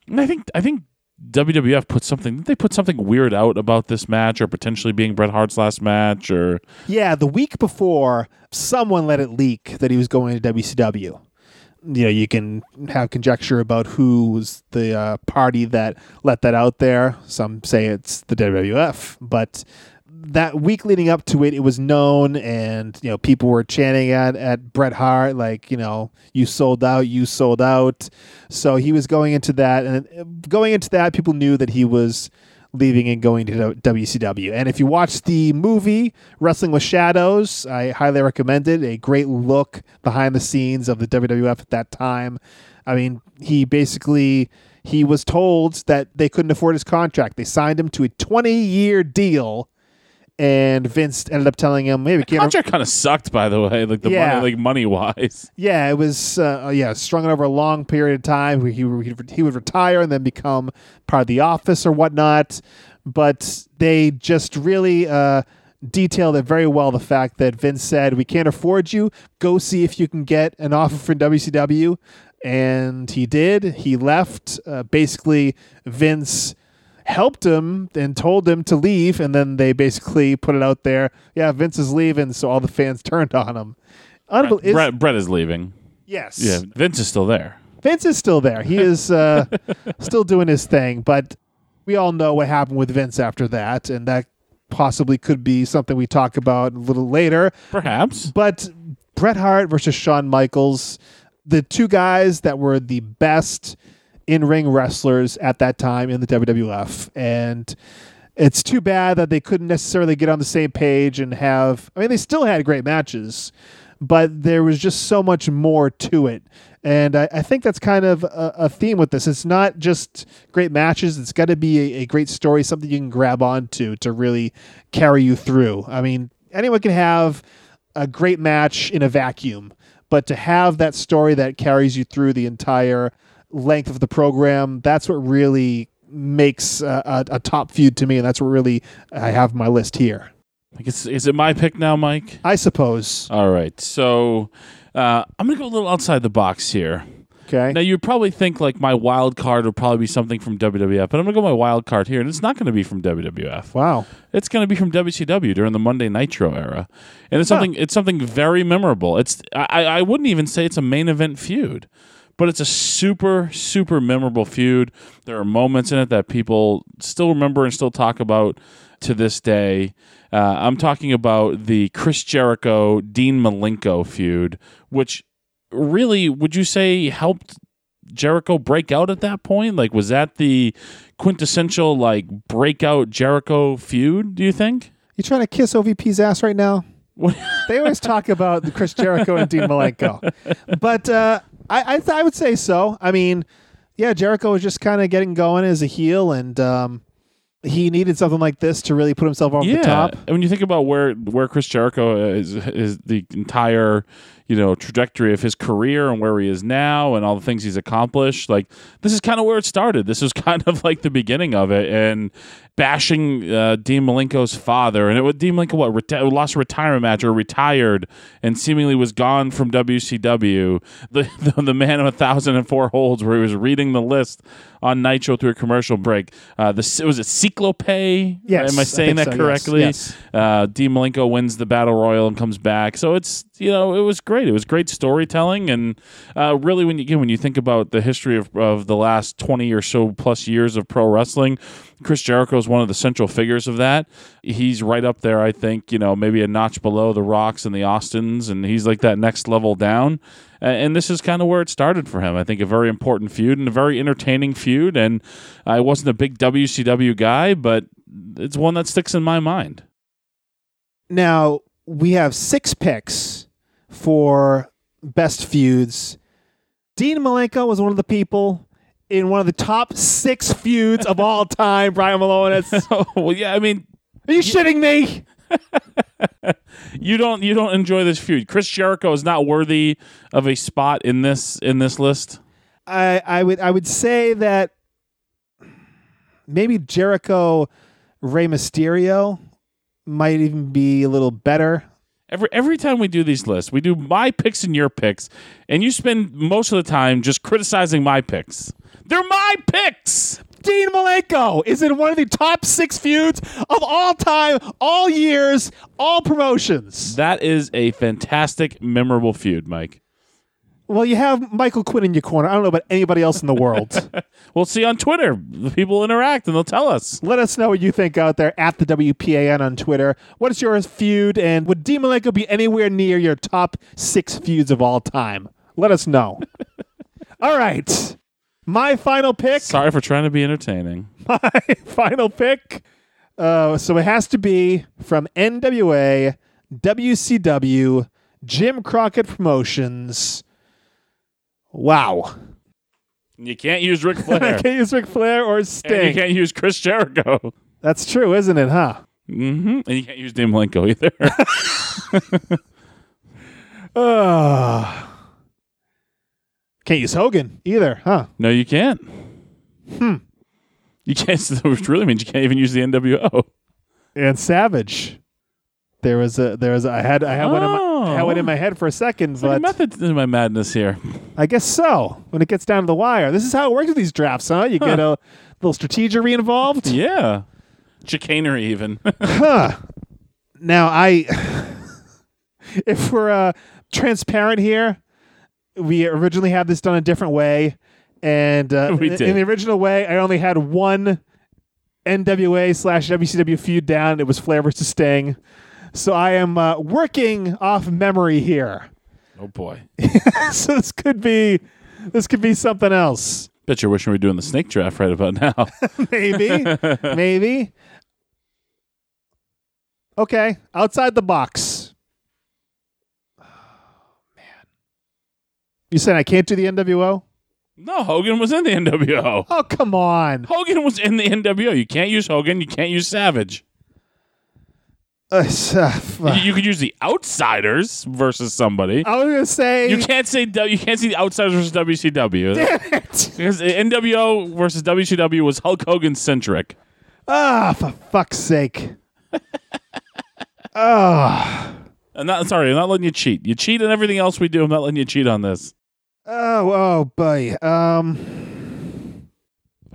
And I think I think WWF put something. They put something weird out about this match, or potentially being Bret Hart's last match, or Yeah, the week before, someone let it leak that he was going to WCW. You know, you can have conjecture about who was the uh, party that let that out there. Some say it's the WWF, but that week leading up to it, it was known, and you know, people were chanting at at Bret Hart like, you know, you sold out, you sold out. So he was going into that, and uh, going into that, people knew that he was leaving and going to WCW. And if you watch the movie Wrestling with Shadows, I highly recommend it. A great look behind the scenes of the WWF at that time. I mean, he basically he was told that they couldn't afford his contract. They signed him to a 20-year deal and Vince ended up telling him, "Maybe can't contract kind of sucked, by the way, like the Yeah. money, like money wise. yeah, it was uh, yeah strung it over a long period of time. He, he he would retire and then become part of the office or whatnot. But they just really uh, detailed it very well. The fact that Vince said, "We can't afford you. Go see if you can get an offer from WCW," and he did. He left. Uh, basically, Vince helped him and told him to leave and then they basically put it out there yeah vince is leaving so all the fans turned on him Unbel- it's- Bret, Bret is leaving. Yes. Yeah, Vince is still there. Vince is still there. He is uh, still doing his thing, but we all know what happened with Vince after that, and that possibly could be something we talk about a little later. Perhaps. But Bret Hart versus Shawn Michaels, the two guys that were the best in ring wrestlers at that time in the WWF. And it's too bad that they couldn't necessarily get on the same page and have, I mean, they still had great matches, but there was just so much more to it. And I, I think that's kind of a, a theme with this. It's not just great matches, it's got to be a, a great story, something you can grab onto to really carry you through. I mean, anyone can have a great match in a vacuum, but to have that story that carries you through the entire length of the program, that's what really makes a, a, a top feud to me, and that's what really I have my list here. I guess, is it my pick now, Mike? I suppose. All right. So uh, I'm going to go a little outside the box here. Okay. Now, you'd probably think like my wild card would probably be something from WWF, but I'm going to go my wild card here, and it's not going to be from WWF. wow. It's going to be from WCW during the Monday Nitro era, and it's Huh. something. It's something very memorable. It's I, I wouldn't even say it's a main event feud, but it's a super super memorable feud. There are moments in it that people still remember and still talk about to this day. Uh, I'm talking about the Chris Jericho Dean Malenko feud, which really would you say helped Jericho break out at that point? Like, was that the quintessential like breakout Jericho feud? Do you think? You trying to kiss OVP's ass right now? They always talk about Chris Jericho and Dean Malenko, but uh, I I, th- I would say so. I mean, yeah, Jericho was just kind of getting going as a heel, and um, he needed something like this to really put himself over yeah. the top. And when you think about where where Chris Jericho is is the entire you know trajectory of his career and where he is now and all the things he's accomplished, like this is kind of where it started. This was kind of like the beginning of it, and bashing uh, Dean Malenko's father, and it was Dean Malenko what reti- lost a retirement match or retired and seemingly was gone from WCW. The the, the man of a thousand and four holds, where he was reading the list on Nitro through a commercial break. Uh, the was it Cyclope? Yes, am I I saying think that so, yes, correctly? yes. Uh, Dean Malenko wins the battle royal and comes back. So it's you know it was great. It was great storytelling, and uh, really when you again when you think about the history of, of the last twenty or so plus years of pro wrestling, Chris Jericho is one of the central figures of that. He's right up there, I think. You know, maybe a notch below the Rocks and the Austins, and he's like that next level down. And this is kind of where it started for him. I think a very important feud and a very entertaining feud. And I wasn't a big WCW guy, but it's one that sticks in my mind. Now we have six picks for best feuds Dean Malenko was one of the people in one of the top six feuds of all time. Brian Milonas. Are well, yeah, I mean, are you shitting me? you don't you don't enjoy this feud. Chris Jericho is not worthy of a spot in this in this list. I, I would I would say that maybe Jericho Rey Mysterio might even be a little better. Every every time we do these lists, we do my picks and your picks, and you spend most of the time just criticizing my picks. They're my picks. Dean Malenko is in one of the top six feuds of all time, all years, all promotions. That is a fantastic, memorable feud, Mike. Well, you have Michael Quinn in your corner. I don't know about anybody else in the world. We'll see on Twitter. The people interact and they'll tell us. Let us know what you think out there at the WPAN on Twitter. What is your feud, and would Dean Malenko be anywhere near your top six feuds of all time? Let us know. all right. My final pick. Sorry for trying to be entertaining. my final pick. Uh, so it has to be from NWA, WCW, Jim Crockett Promotions. Wow. You can't use Ric Flair. I can't use Ric Flair or and you can't use Chris Jericho. That's true, isn't it, huh? hmm And you can't use Dean Malenko either. Uh, can't use Hogan either, huh? no, you can't. Hmm. You can't, which really means you can't even use the NWO. And Savage. There was a there was a, I had I had one in my I had one in Oh. my head for a second, but method to my madness here. I guess so. When it gets down to the wire, this is how it works with these drafts, huh? You get a little strategery involved. Yeah. Chicanery, even. Huh. Now I if we're uh transparent here, we originally had this done a different way. And uh, We in- did. in the original way, I only had one NWA slash WCW feud down. It was Flair versus Sting. So I am uh, working off memory here. oh, boy. so this could be this could be something else. Bet you're wishing we were doing the snake draft right about now. maybe, maybe. Okay, outside the box. Oh, man, you said I can't do the NWO? no, Hogan was in the NWO. Oh, come on. Hogan was in the NWO. You can't use Hogan. You can't use Savage. You, you could use the Outsiders versus somebody. I was gonna say. You can't say W- you can't see the Outsiders versus WCW Damn it! because NWO versus WCW was Hulk Hogan centric. Ah, for fuck's sake. oh, I'm not sorry. I'm not letting you cheat. You cheat on everything else we do. I'm not letting you cheat on this. oh, oh, boy. Um.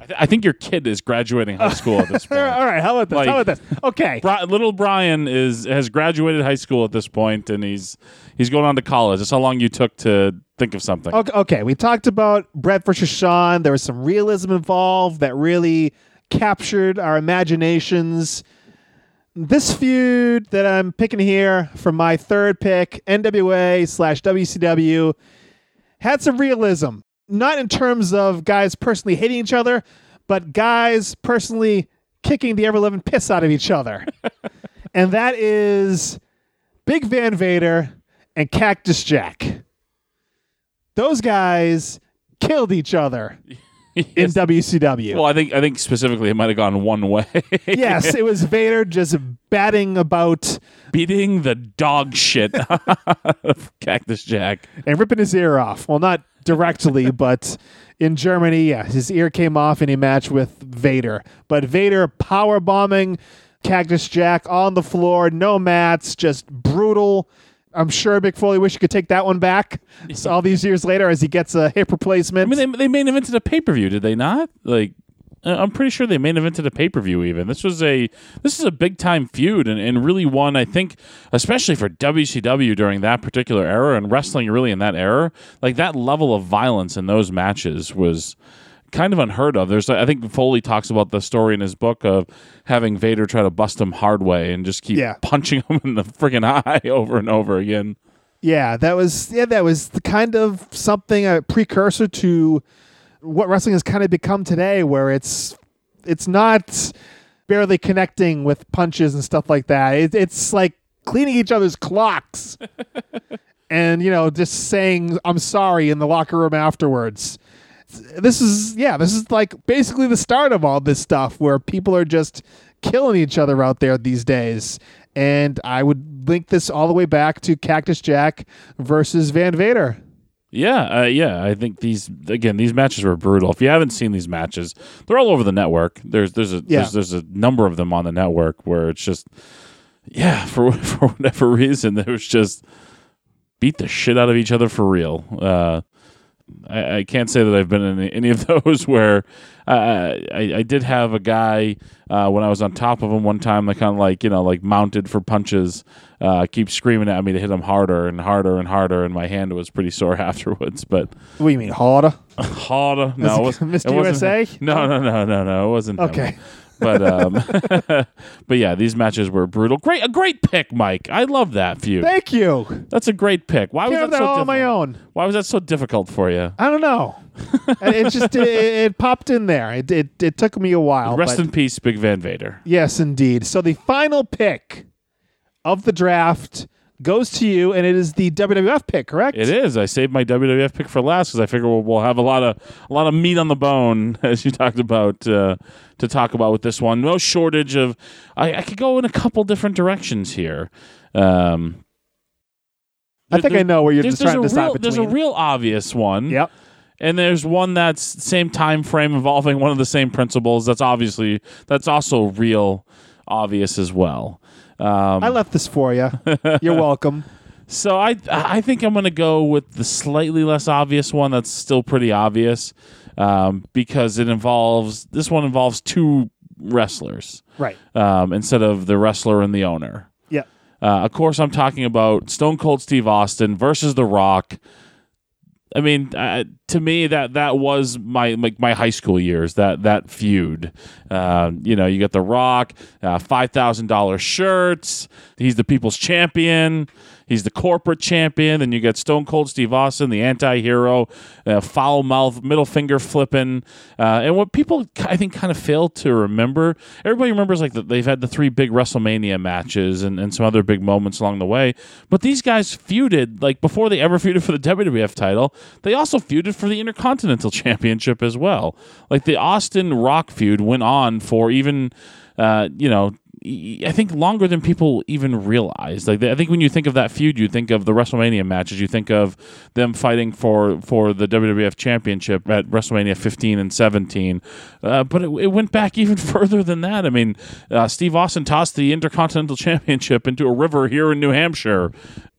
I, th- I think your kid is graduating high school at this point. all right, how about this? Like- how about this? Okay. Bri- little Brian is has graduated high school at this point, and he's he's going on to college. That's how long you took to think of something. Okay, okay, we talked about Bret versus Shawn. There was some realism involved that really captured our imaginations. This feud that I'm picking here for my third pick, NWA slash WCW, had some realism. Not in terms of guys personally hating each other, but guys personally kicking the ever living piss out of each other. and that is Big Van Vader and Cactus Jack. Those guys killed each other in WCW. Well, I think I think specifically it might have gone one way. yes, it was Vader just batting about beating the dog shit of Cactus Jack. and ripping his ear off. Well, not directly, but in Germany, yeah, his ear came off in a match with Vader. But Vader power bombing Cactus Jack on the floor, no mats, just brutal. I'm sure Mick Foley wish he could take that one back. So all these years later, as he gets a hip replacement. I mean, they, they main evented a pay per view, did they not? Like, I'm pretty sure they main evented a pay per view. Even this was a this is a big time feud, and, and really one I think, especially for WCW during that particular era and wrestling really in that era, like that level of violence in those matches was kind of unheard of. There's I think Foley talks about the story in his book of having Vader try to bust him hard way and just keep Yeah. punching him in the freaking eye over and over again. Yeah, that was yeah, that was the kind of something a precursor to what wrestling has kind of become today, where it's it's not barely connecting with punches and stuff like that. It, it's like cleaning each other's clocks, and you know just saying I'm sorry in the locker room afterwards. This is yeah, this is like basically the start of all this stuff where people are just killing each other out there these days. And I would link this all the way back to Cactus Jack versus Van Vader. Yeah, uh, yeah. I think these again these matches were brutal. If you haven't seen these matches, they're all over the network. There's there's a Yeah. there's, there's a number of them on the network where it's just yeah for for whatever reason there was just beat the shit out of each other for real. Uh, I, I can't say that I've been in any, of those where uh, I, I did have a guy uh, when I was on top of him one time, like kind of like you know like mounted for punches, uh, keep screaming at me to hit him harder and harder and harder, and my hand was pretty sore afterwards. But What do you mean, harder? harder, no, it wasn't, Mr. it USA? No, no, no, no, no, it wasn't. Okay. But um, but yeah, these matches were brutal. Great, a great pick, Mike. I love that feud. Thank you. That's a great pick. Why was that that so all on my difficult? own. Why was that so difficult for you? I don't know. It just it, it popped in there. It, it it took me a while. Rest in peace, Big Van Vader. yes, indeed. So the final pick of the draft goes to you, and it is the WWF pick, correct? It is. I saved my WWF pick for last because I figure we'll, we'll have a lot of a lot of meat on the bone, as you talked about, uh, to talk about with this one. No shortage of. I, I could go in a couple different directions here. Um, I think I know where you're just trying to decide real, There's a real obvious one. Yep. And there's one that's same time frame involving one of the same principles. That's obviously that's also real obvious as well. Um, I left this for you. You're welcome. so I I think I'm going to go with the slightly less obvious one. That's still pretty obvious um, because it involves this one involves two wrestlers Right. um, instead of the wrestler and the owner. Yep. Uh, of course, I'm talking about Stone Cold Steve Austin versus The Rock. I mean, uh, to me, that that was my like my high school years. That that feud. Uh, you know, you got The Rock, uh, five thousand dollars shirts. He's the people's champion. He's the corporate champion. Then you got Stone Cold Steve Austin, the anti-hero, uh, foul mouth, middle finger flipping. Uh, and what people, I think, kind of fail to remember, everybody remembers like that they've had the three big WrestleMania matches and, and some other big moments along the way. But these guys feuded, like before they ever feuded for the WWF title, they also feuded for the Intercontinental Championship as well. Like the Austin Rock feud went on for even, uh, you know, I think longer than people even realize. Like I think when you think of that feud, you think of the WrestleMania matches. You think of them fighting for for the WWF Championship at WrestleMania 15 and 17. Uh, but it, it went back even further than that. I mean, uh, Steve Austin tossed the Intercontinental Championship into a river here in New Hampshire.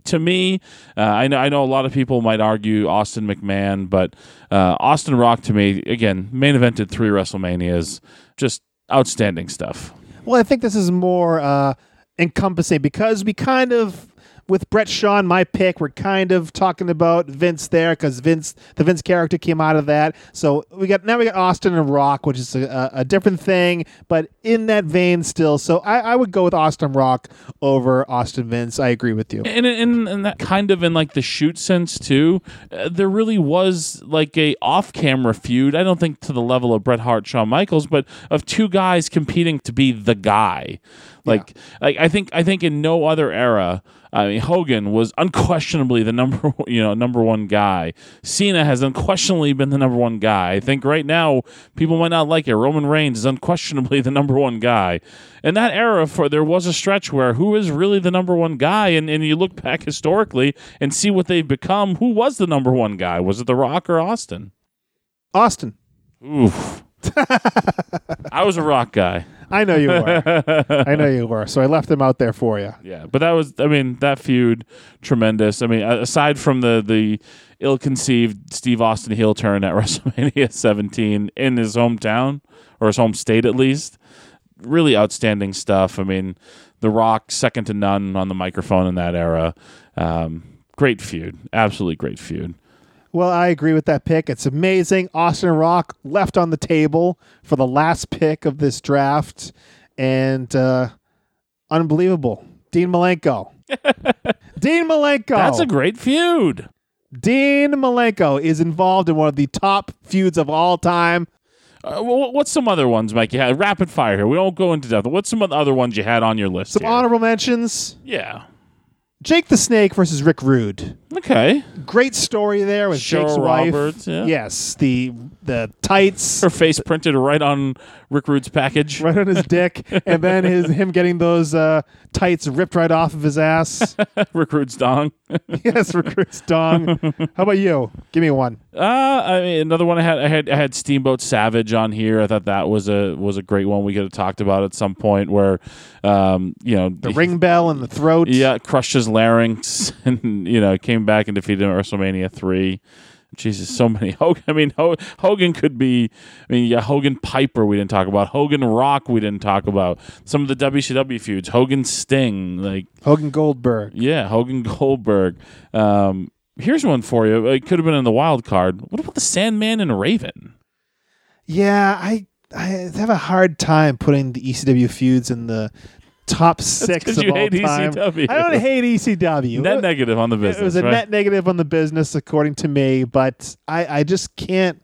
To me, uh, I know I know a lot of people might argue Austin McMahon, but uh, Austin Rock to me again main evented three WrestleManias, just outstanding stuff. Well, I think this is more uh, encompassing because we kind of, with Bret Shawn, my pick, we're kind of talking about Vince there because Vince, the Vince character came out of that. So we got now we got Austin and Rock, which is a, a, different thing, but in that vein still. So I, I would go with Austin Rock over Austin Vince. I agree with you. and in, in that kind of in like the shoot sense too uh, there really was like a off-camera feud i don't think to the level of bret hart shawn michaels but of two guys competing to be the guy like like i think i think in no other era I mean, Hogan was unquestionably the number, you know, number one guy. Cena has unquestionably been the number one guy. I think right now people might not like it. Roman Reigns is unquestionably the number one guy. In that era, for there was a stretch where who is really the number one guy, and, and you look back historically and see what they've become. Who was the number one guy? Was it The Rock or Austin? Austin, Oof. I was a Rock guy. I know you were. I know you were. So I left them out there for you. Yeah, but that was, I mean, that feud, tremendous. I mean, aside from the the ill-conceived Steve Austin heel turn at WrestleMania 17 in his hometown or his home state at least, really outstanding stuff. I mean, The Rock second to none on the microphone in that era. Um, great feud, absolutely great feud. Well, I agree with that pick. It's amazing. Austin Rock left on the table for the last pick of this draft, and uh, unbelievable. Dean Malenko. Dean Malenko. That's a great feud. Dean Malenko is involved in one of the top feuds of all time. Uh, wh- what's some other ones, Mike? You had rapid fire here. We won't go into depth. What's some other ones you had on your list? Some here? honorable mentions: yeah. Jake the Snake versus Rick Rude. Okay. Great story there with Cheryl Jake's wife. Roberts, yeah. Yes, the the tights Her face printed right on Rick Rude's package. right on his dick, and then his him getting those uh, tights ripped right off of his ass. Rick Rude's dong. yes, Rick recruits dong. How about you? Give me one. Uh, I mean, another one I had, I had, I had Steamboat Savage on here. I thought that was a was a great one we could have talked about at some point, where, um, you know, The ring bell in the throat. yeah, crushed his larynx, and you know, came back and defeated him at WrestleMania three. Jesus, so many Hogan. I mean, Hogan could be. I mean, yeah, Hogan Piper. We didn't talk about Hogan Rock. We didn't talk about some of the WCW feuds. Hogan Sting. Like, Hogan Goldberg. yeah, Hogan Goldberg. Um, here's one for you. It could have been in the wild card. What about the Sandman and Raven? Yeah, I I have a hard time putting the ECW feuds in the top six of you all hate time. ECW. I don't hate ECW. Net It- negative on the business. It was a right? net negative on the business, according to me. But I, I just can't.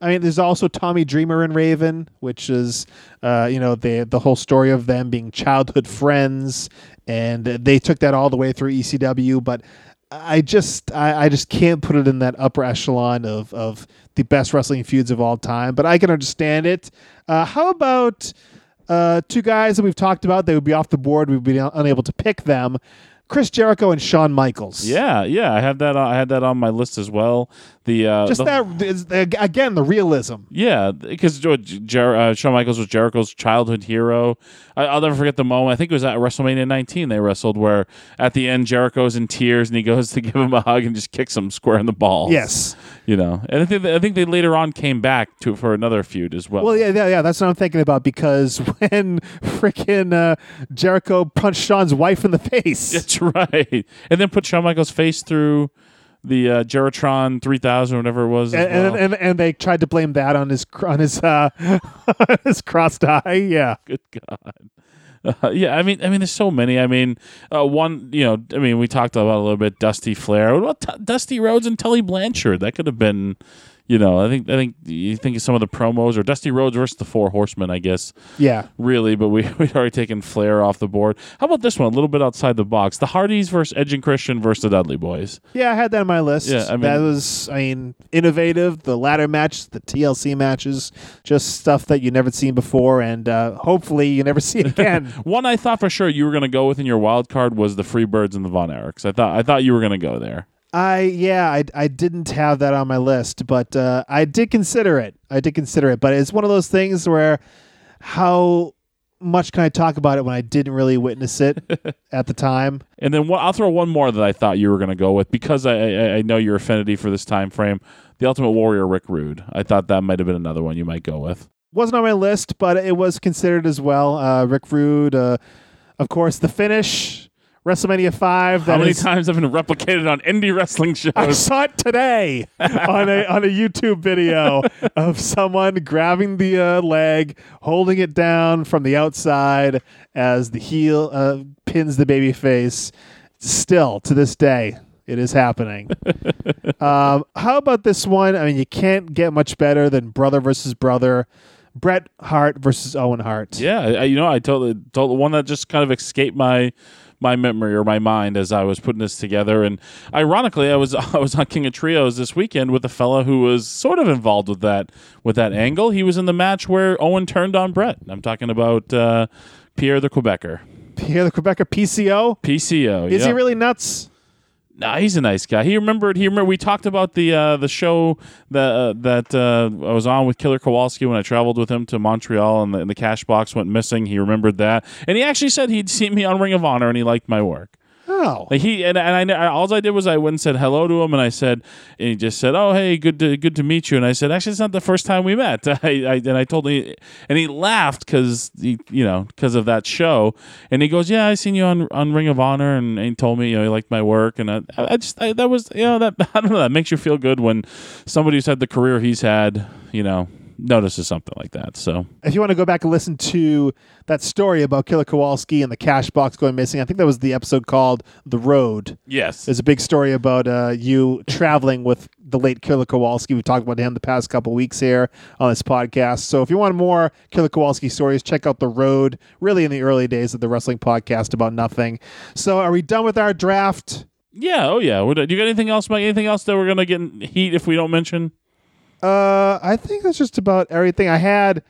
I mean, there's also Tommy Dreamer and Raven, which is, uh, you know, the the whole story of them being childhood friends, and they took that all the way through ECW. But I just, I, I just can't put it in that upper echelon of of the best wrestling feuds of all time. But I can understand it. Uh, how about uh, two guys that we've talked about? They would be off the board. We'd be unable to pick them. Chris Jericho and Shawn Michaels. Yeah, yeah, I had that. On, I had that on my list as well. The uh, just the- that is, again the realism. Yeah, because Jer- uh, Shawn Michaels was Jericho's childhood hero. I- I'll never forget the moment. I think it was at WrestleMania 19 they wrestled, where at the end Jericho's in tears and he goes to give him a hug and just kicks him square in the balls. Yes. you know, and I think I think they later on came back to for another feud as well. Well, yeah, yeah, yeah. That's what I'm thinking about because when freaking uh, Jericho punched Shawn's wife in the face. That's right, and then put Shawn Michaels' face through the uh, JeriTron 3000, whatever it was. And, and, well. and and they tried to blame that on his on his uh, on his crossed eye. Yeah, Good God. Uh, yeah, I mean, I mean, there's so many. I mean, uh, one, you know, I mean, we talked about a little bit Dusty Flair. What about T- Dusty Rhodes and Tully Blanchard? That could have been, you know, I think, I think you think of some of the promos or Dusty Rhodes versus the Four Horsemen, I guess, yeah. really. But we we'd already taken Flair off the board. How about this one? A little bit outside the box: the Hardys versus Edge and Christian versus the Dudley Boys. Yeah, I had that on my list. Yeah, I that was, I mean, innovative. The ladder match, the TLC matches, just stuff that you never seen before, and uh, hopefully you never see again. One I thought for sure you were going to go with in your wild card was the Freebirds and the Von Erichs. I thought I thought you were going to go there. I yeah, I, I didn't have that on my list, but uh, I did consider it. I did consider it, but it's one of those things where how much can I talk about it when I didn't really witness it at the time? And then one, I'll throw one more that I thought you were going to go with because I, I I know your affinity for this time frame. The Ultimate Warrior, Rick Rude. I thought that might have been another one you might go with. Wasn't on my list, but it was considered as well. Uh, Rick Rude, uh, of course, the finish, WrestleMania five. How many is- times have been replicated on indie wrestling shows? I saw it today on a on a YouTube video of someone grabbing the uh, leg, holding it down from the outside as the heel uh, pins the baby face. Still to this day, it is happening. um, how about this one? I mean, you can't get much better than brother versus brother. Bret Hart versus Owen Hart. Yeah, I, you know, I totally, totally one that just kind of escaped my my memory or my mind as I was putting this together. And ironically, I was I was on King of Trios this weekend with a fella who was sort of involved with that with that angle. He was in the match where Owen turned on Bret. I'm talking about uh, Pierre the Quebecer, Pierre the Quebecer PCO. PCO. Is he really nuts? Nah, he's a nice guy. He remembered. He remember we talked about the uh, the show that uh, that uh, I was on with Killer Kowalski when I traveled with him to Montreal, and the, and the cash box went missing. He remembered that, and he actually said he'd seen me on Ring of Honor, and he liked my work. Oh, Like he and, and I all I did was I went and said hello to him, and I said, and he just said, "Oh, hey, good to good to meet you." And I said, "Actually, it's not the first time we met." I, I and I told him, and he laughed because he, you know, because of that show. And he goes, "Yeah, I seen you on on Ring of Honor," and, and he told me, you know, he liked my work, and I, I just I, that was, you know, that I don't know, that makes you feel good when somebody who's had the career he's had, you know, notices something like that. So if you want to go back and listen to that story about Killer Kowalski and the cash box going missing, I think that was the episode called "The Road." yes, There's a big story about uh, you traveling with the late Killer Kowalski. We've talked about him the past couple weeks here on this podcast. So if you want more Killer Kowalski stories, check out The Road, really in the early days of the wrestling podcast about nothing. So are we done with our draft? Yeah. Oh yeah. Do you got anything else, Mike? Anything else that we're gonna get in heat if we don't mention? Uh, I think that's just about everything. I had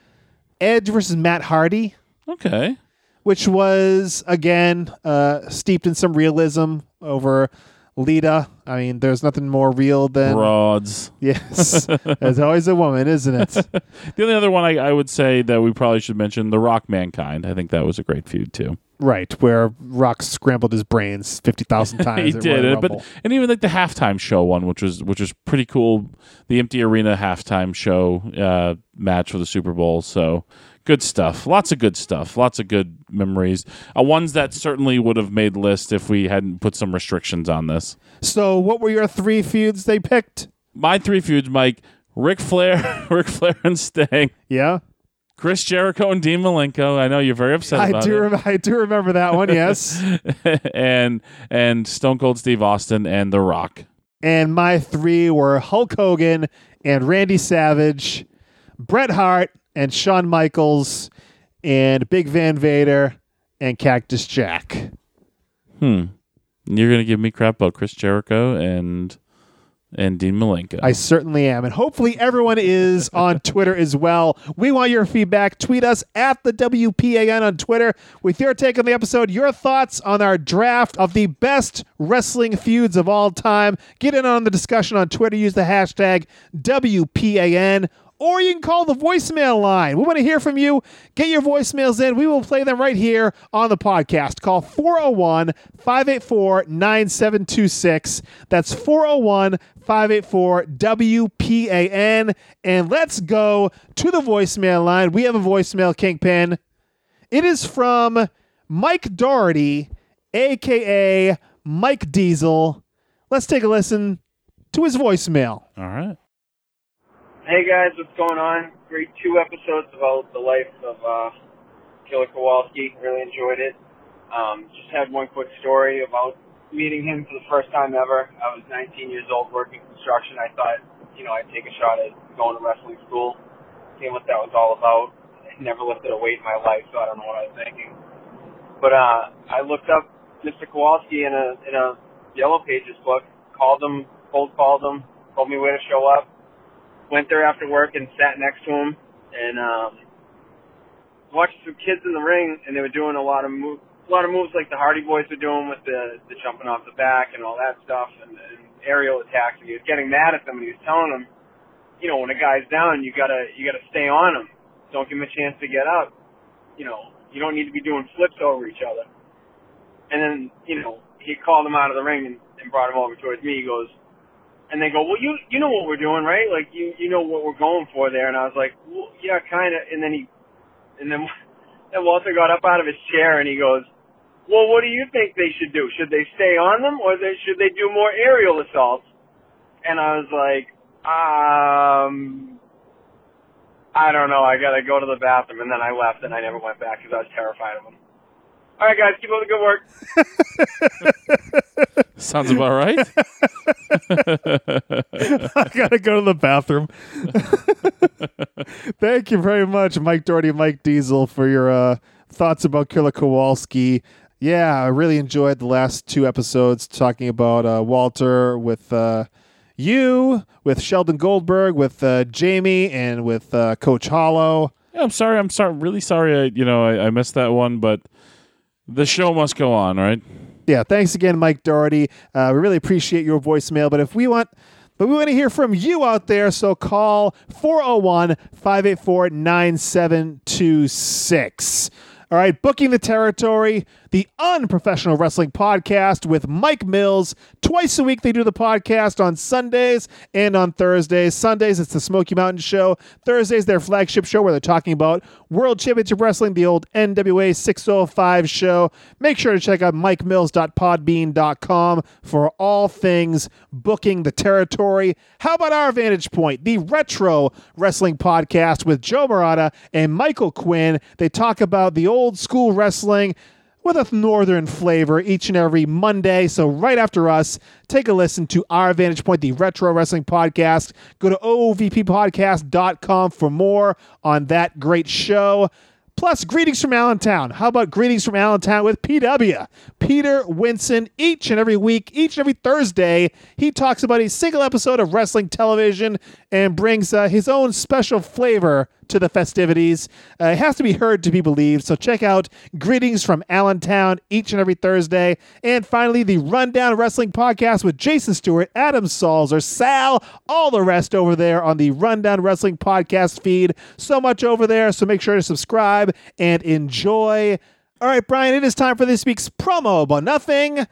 Edge versus Matt Hardy, Okay. which was again uh, steeped in some realism over Lita. I mean, there's nothing more real than Broads. yes. There's always a woman, isn't it? The only other one I, I would say that we probably should mention, The Rock Mankind. I think that was a great feud too. Right, where Rock scrambled his brains fifty thousand times. he at did Royal but and even like the halftime show one, which was which was pretty cool. The empty arena halftime show uh, match for the Super Bowl. So good stuff. Lots of good stuff. Lots of good memories. Uh, ones that certainly would have made list if we hadn't put some restrictions on this. so, what were your three feuds they picked? My three feuds, Mike: Ric Flair, Ric Flair and Sting, Yeah, Chris Jericho and Dean Malenko. I know you're very upset I about do. it. Rem- I do remember that one. Yes. and and Stone Cold Steve Austin and The Rock. and my three were Hulk Hogan and Randy Savage, Bret Hart and Shawn Michaels, and Big Van Vader and Cactus Jack. Hmm. You're gonna give me crap about Chris Jericho and and Dean Malenko. I certainly am. And hopefully everyone is on Twitter as well. We want your feedback. Tweet us at the WPAN on Twitter with your take on the episode, your thoughts on our draft of the best wrestling feuds of all time. Get in on the discussion on Twitter. Use the hashtag WPAN. Or you can call the voicemail line. We want to hear from you. Get your voicemails in. We will play them right here on the podcast. Call 401 584 9726. That's 401 584 WPAN. And let's go to the voicemail line. We have a voicemail, Kingpin. It is from Mike Doherty, aka Mike Diesel. Let's take a listen to his voicemail. All right. Hey guys, what's going on? Great two episodes about the life of uh, Killer Kowalski. Really enjoyed it. Um, just had one quick story about meeting him for the first time ever. I was 19 years old working construction. I thought, you know, I'd take a shot at going to wrestling school, seeing what that was all about. I never lifted a weight in my life, so I don't know what I was thinking. But uh, I looked up Mr. Kowalski in a in a Yellow Pages book, called him, cold called him, told me where to show up went there after work and sat next to him and um watched some kids in the ring and they were doing a lot of move a lot of moves like the Hardy Boys were doing with the the jumping off the back and all that stuff and, and aerial attacks and he was getting mad at them and he was telling them, you know, when a guy's down you gotta you gotta stay on him. Don't give him a chance to get up. You know, you don't need to be doing flips over each other. And then, you know, he called him out of the ring and, and brought him over towards me. He goes, and they go, well, you you know what we're doing, right? Like you you know what we're going for there. And I was like, well, yeah, kind of. And then he, and then then Walter got up out of his chair and he goes, well, what do you think they should do? Should they stay on them or they, should they do more aerial assaults? And I was like, um, I don't know. I gotta go to the bathroom. And then I left and I never went back because I was terrified of him. All right, guys, keep up the good work. Sounds about right. I gotta go to the bathroom. Thank you very much, Mike Doherty Mike Diesel, for your uh, thoughts about Killer Kowalski. Yeah, I really enjoyed the last two episodes talking about uh, Walter with uh, you, with Sheldon Goldberg, with uh, Jamie, and with uh, Coach Hollow. Yeah, I'm sorry. I'm sorry. Really sorry. I you know I, I missed that one, but the show must go on, right? Yeah, thanks again, Mike Doherty. Uh, we really appreciate your voicemail. But if we want, but we want to hear from you out there, so call 401 584 9726. All right, Booking the Territory, the unprofessional wrestling podcast with Mike Mills. Twice a week, they do the podcast on Sundays and on Thursdays. Sundays, it's the Smoky Mountain Show. Thursdays, their flagship show where they're talking about World Championship Wrestling, the old NWA 605 show. Make sure to check out mikemills.podbean.com for all things booking the territory. How about our Vantage Point, the retro wrestling podcast with Joe Murata and Michael Quinn? They talk about the old school wrestling with a northern flavor each and every Monday. So right after us, take a listen to our Vantage Point, the Retro Wrestling Podcast. Go to ovppodcast.com for more on that great show. Plus, greetings from Allentown. How about greetings from Allentown with PW? Peter Winson. Each and every week, each and every Thursday, he talks about a single episode of wrestling television and brings uh, his own special flavor to the festivities. Uh, it has to be heard to be believed. So check out Greetings from Allentown each and every Thursday. And finally, the Rundown Wrestling Podcast with Jason Stewart, Adam Sauls, or Sal, all the rest over there on the Rundown Wrestling Podcast feed. So much over there. So make sure to subscribe and enjoy. All right, Brian, it is time for this week's promo about nothing.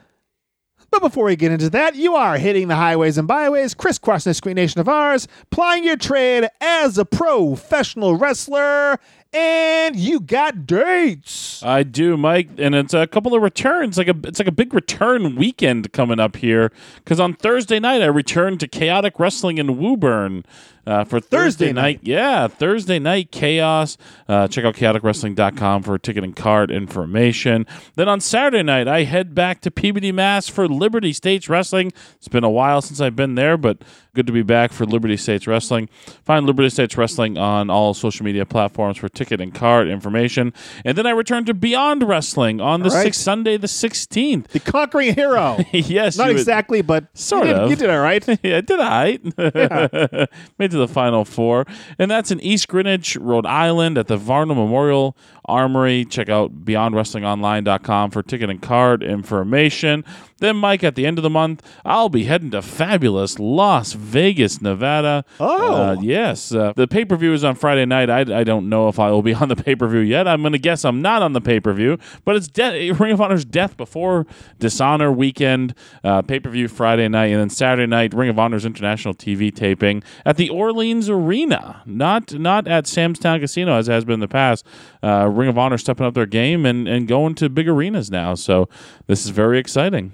But before we get into that, you are hitting the highways and byways, crisscrossing the screen nation of ours, plying your trade as a professional wrestler, and you got dates. I do, Mike, and it's a couple of returns. Like a, it's like a big return weekend coming up here. Because on Thursday night, I returned to Chaotic Wrestling in Woburn uh, for Thursday, Thursday night. Yeah, Thursday night chaos. Uh, check out chaoticwrestling.com for ticket and card information. Then on Saturday night, I head back to PBD Mass for Liberty States Wrestling. It's been a while since I've been there, but good to be back for Liberty States Wrestling. Find Liberty States Wrestling on all social media platforms for ticket and card information. And then I return to Beyond Wrestling on the right. sixth Sunday, the 16th. The conquering hero. yes, Not you would- exactly, but Sort you did, of. You did all right. yeah, did I? Made to the final four. And that's in East Greenwich, Rhode Island at the Varnum Memorial Armory. Check out beyondwrestlingonline.com for ticket and card information. Then, Mike, at the end of the month, I'll be heading to fabulous Las Vegas, Nevada. Oh. Uh, yes. Uh, the pay per view is on Friday night. I, I don't know if I will be on the pay per view yet. I'm going to guess I'm not on the pay per view, but it's de- Ring of Honor's Death Before Dishonor weekend, uh, pay per view Friday night, and then Saturday night, Ring of Honor's international TV taping at the Orleans Arena, not not at Sam's Town Casino as has been in the past. Uh, Ring of Honor stepping up their game and, and going to big arenas now. So this is very exciting.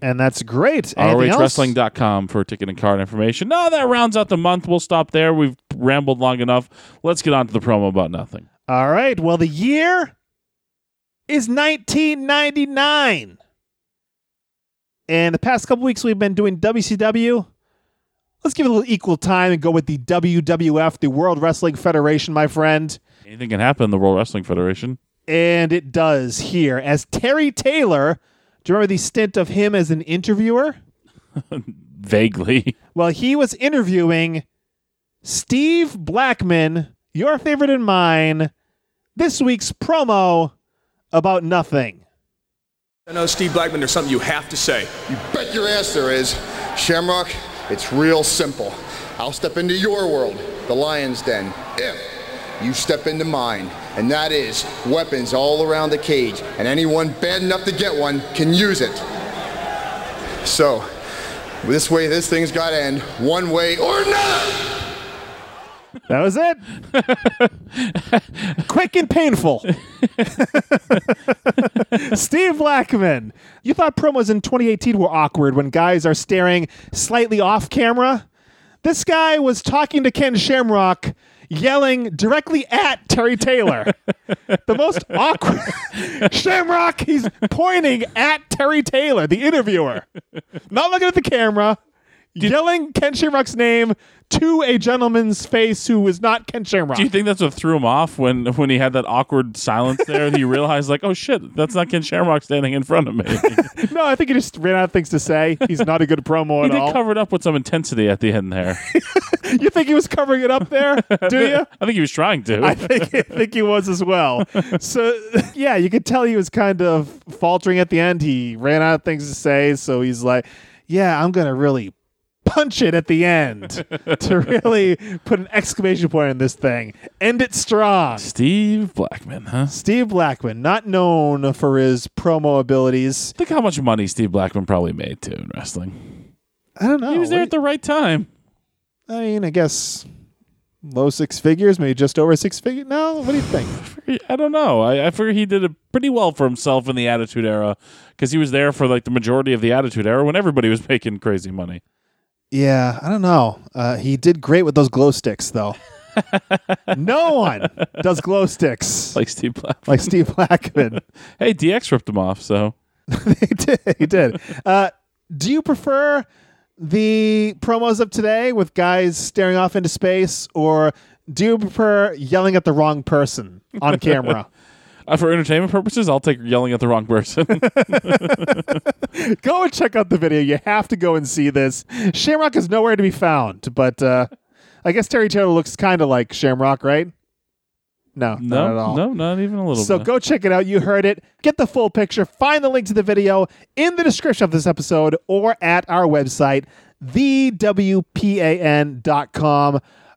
And that's great. ROHWrestling.com for ticket and card information. No, that rounds out the month. We'll stop there. We've rambled long enough. Let's get on to the promo about nothing. All right. Well, the year is 1999. And the past couple weeks we've been doing WCW. Let's give it a little equal time and go with the WWF, the World Wrestling Federation, my friend. Anything can happen in the World Wrestling Federation. And it does here as Terry Taylor. Do you remember the stint of him as an interviewer? Vaguely. Well, he was interviewing Steve Blackman, your favorite and mine, this week's promo about nothing. I know, Steve Blackman, there's something you have to say. You bet your ass there is. Shamrock, it's real simple. I'll step into your world, the lion's den, if you step into mine. And that is weapons all around the cage, and anyone bad enough to get one can use it. So, this way, this thing's got to end one way or another. That was it. Quick and painful. Steve Blackman. You thought promos in 2018 were awkward when guys are staring slightly off camera? This guy was talking to Ken Shamrock, yelling directly at Terry Taylor. the most awkward. Shamrock, he's pointing at Terry Taylor, the interviewer, not looking at the camera, yelling Ken Shamrock's name to a gentleman's face who was not Ken Shamrock. Do you think that's what threw him off when when he had that awkward silence there? and he realized, like, oh shit, that's not Ken Shamrock standing in front of me. no, I think he just ran out of things to say. He's not a good promo he at did all. cover covered up with some intensity at the end there. you think he was covering it up there? Do you? I think he was trying to. I think I think he was as well. So yeah, you could tell he was kind of faltering at the end. He ran out of things to say, so he's like, "Yeah, I'm gonna really punch it at the end to really put an exclamation point on this thing. End it strong." Steve Blackman, huh? Steve Blackman, not known for his promo abilities. Think how much money Steve Blackman probably made too in wrestling. I don't know. He was there at the right time. I mean, I guess low six figures, maybe just over six figures. No, what do you think? I don't know. I, I figure he did it pretty well for himself in the Attitude Era because he was there for like the majority of the Attitude Era when everybody was making crazy money. Yeah, I don't know. Uh, he did great with those glow sticks, though. no one does glow sticks Like Steve Blackman. like Steve Blackman. Hey, DX ripped him off, so he did. He did. Uh, do you prefer the promos of today with guys staring off into space, or do you prefer yelling at the wrong person on camera? Uh, for entertainment purposes, I'll take yelling at the wrong person. go and check out the video. You have to go and see this. Shamrock is nowhere to be found, but uh, I guess Terry Taylor looks kind of like Shamrock, right? No, not at no, all. no, not even a little bit. So bit. go check it out. You heard it. Get the full picture. Find the link to the video in the description of this episode or at our website, thewpan.com.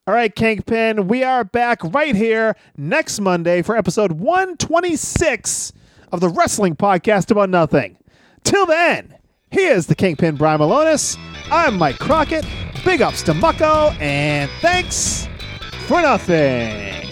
All right, Kingpin, we are back right here next Monday for episode 126 of the Wrestling Podcast About Nothing. Till then, here's the Kingpin Brian Milonas. I'm Mike Crockett. Big ups to Mucko, and thanks for nothing.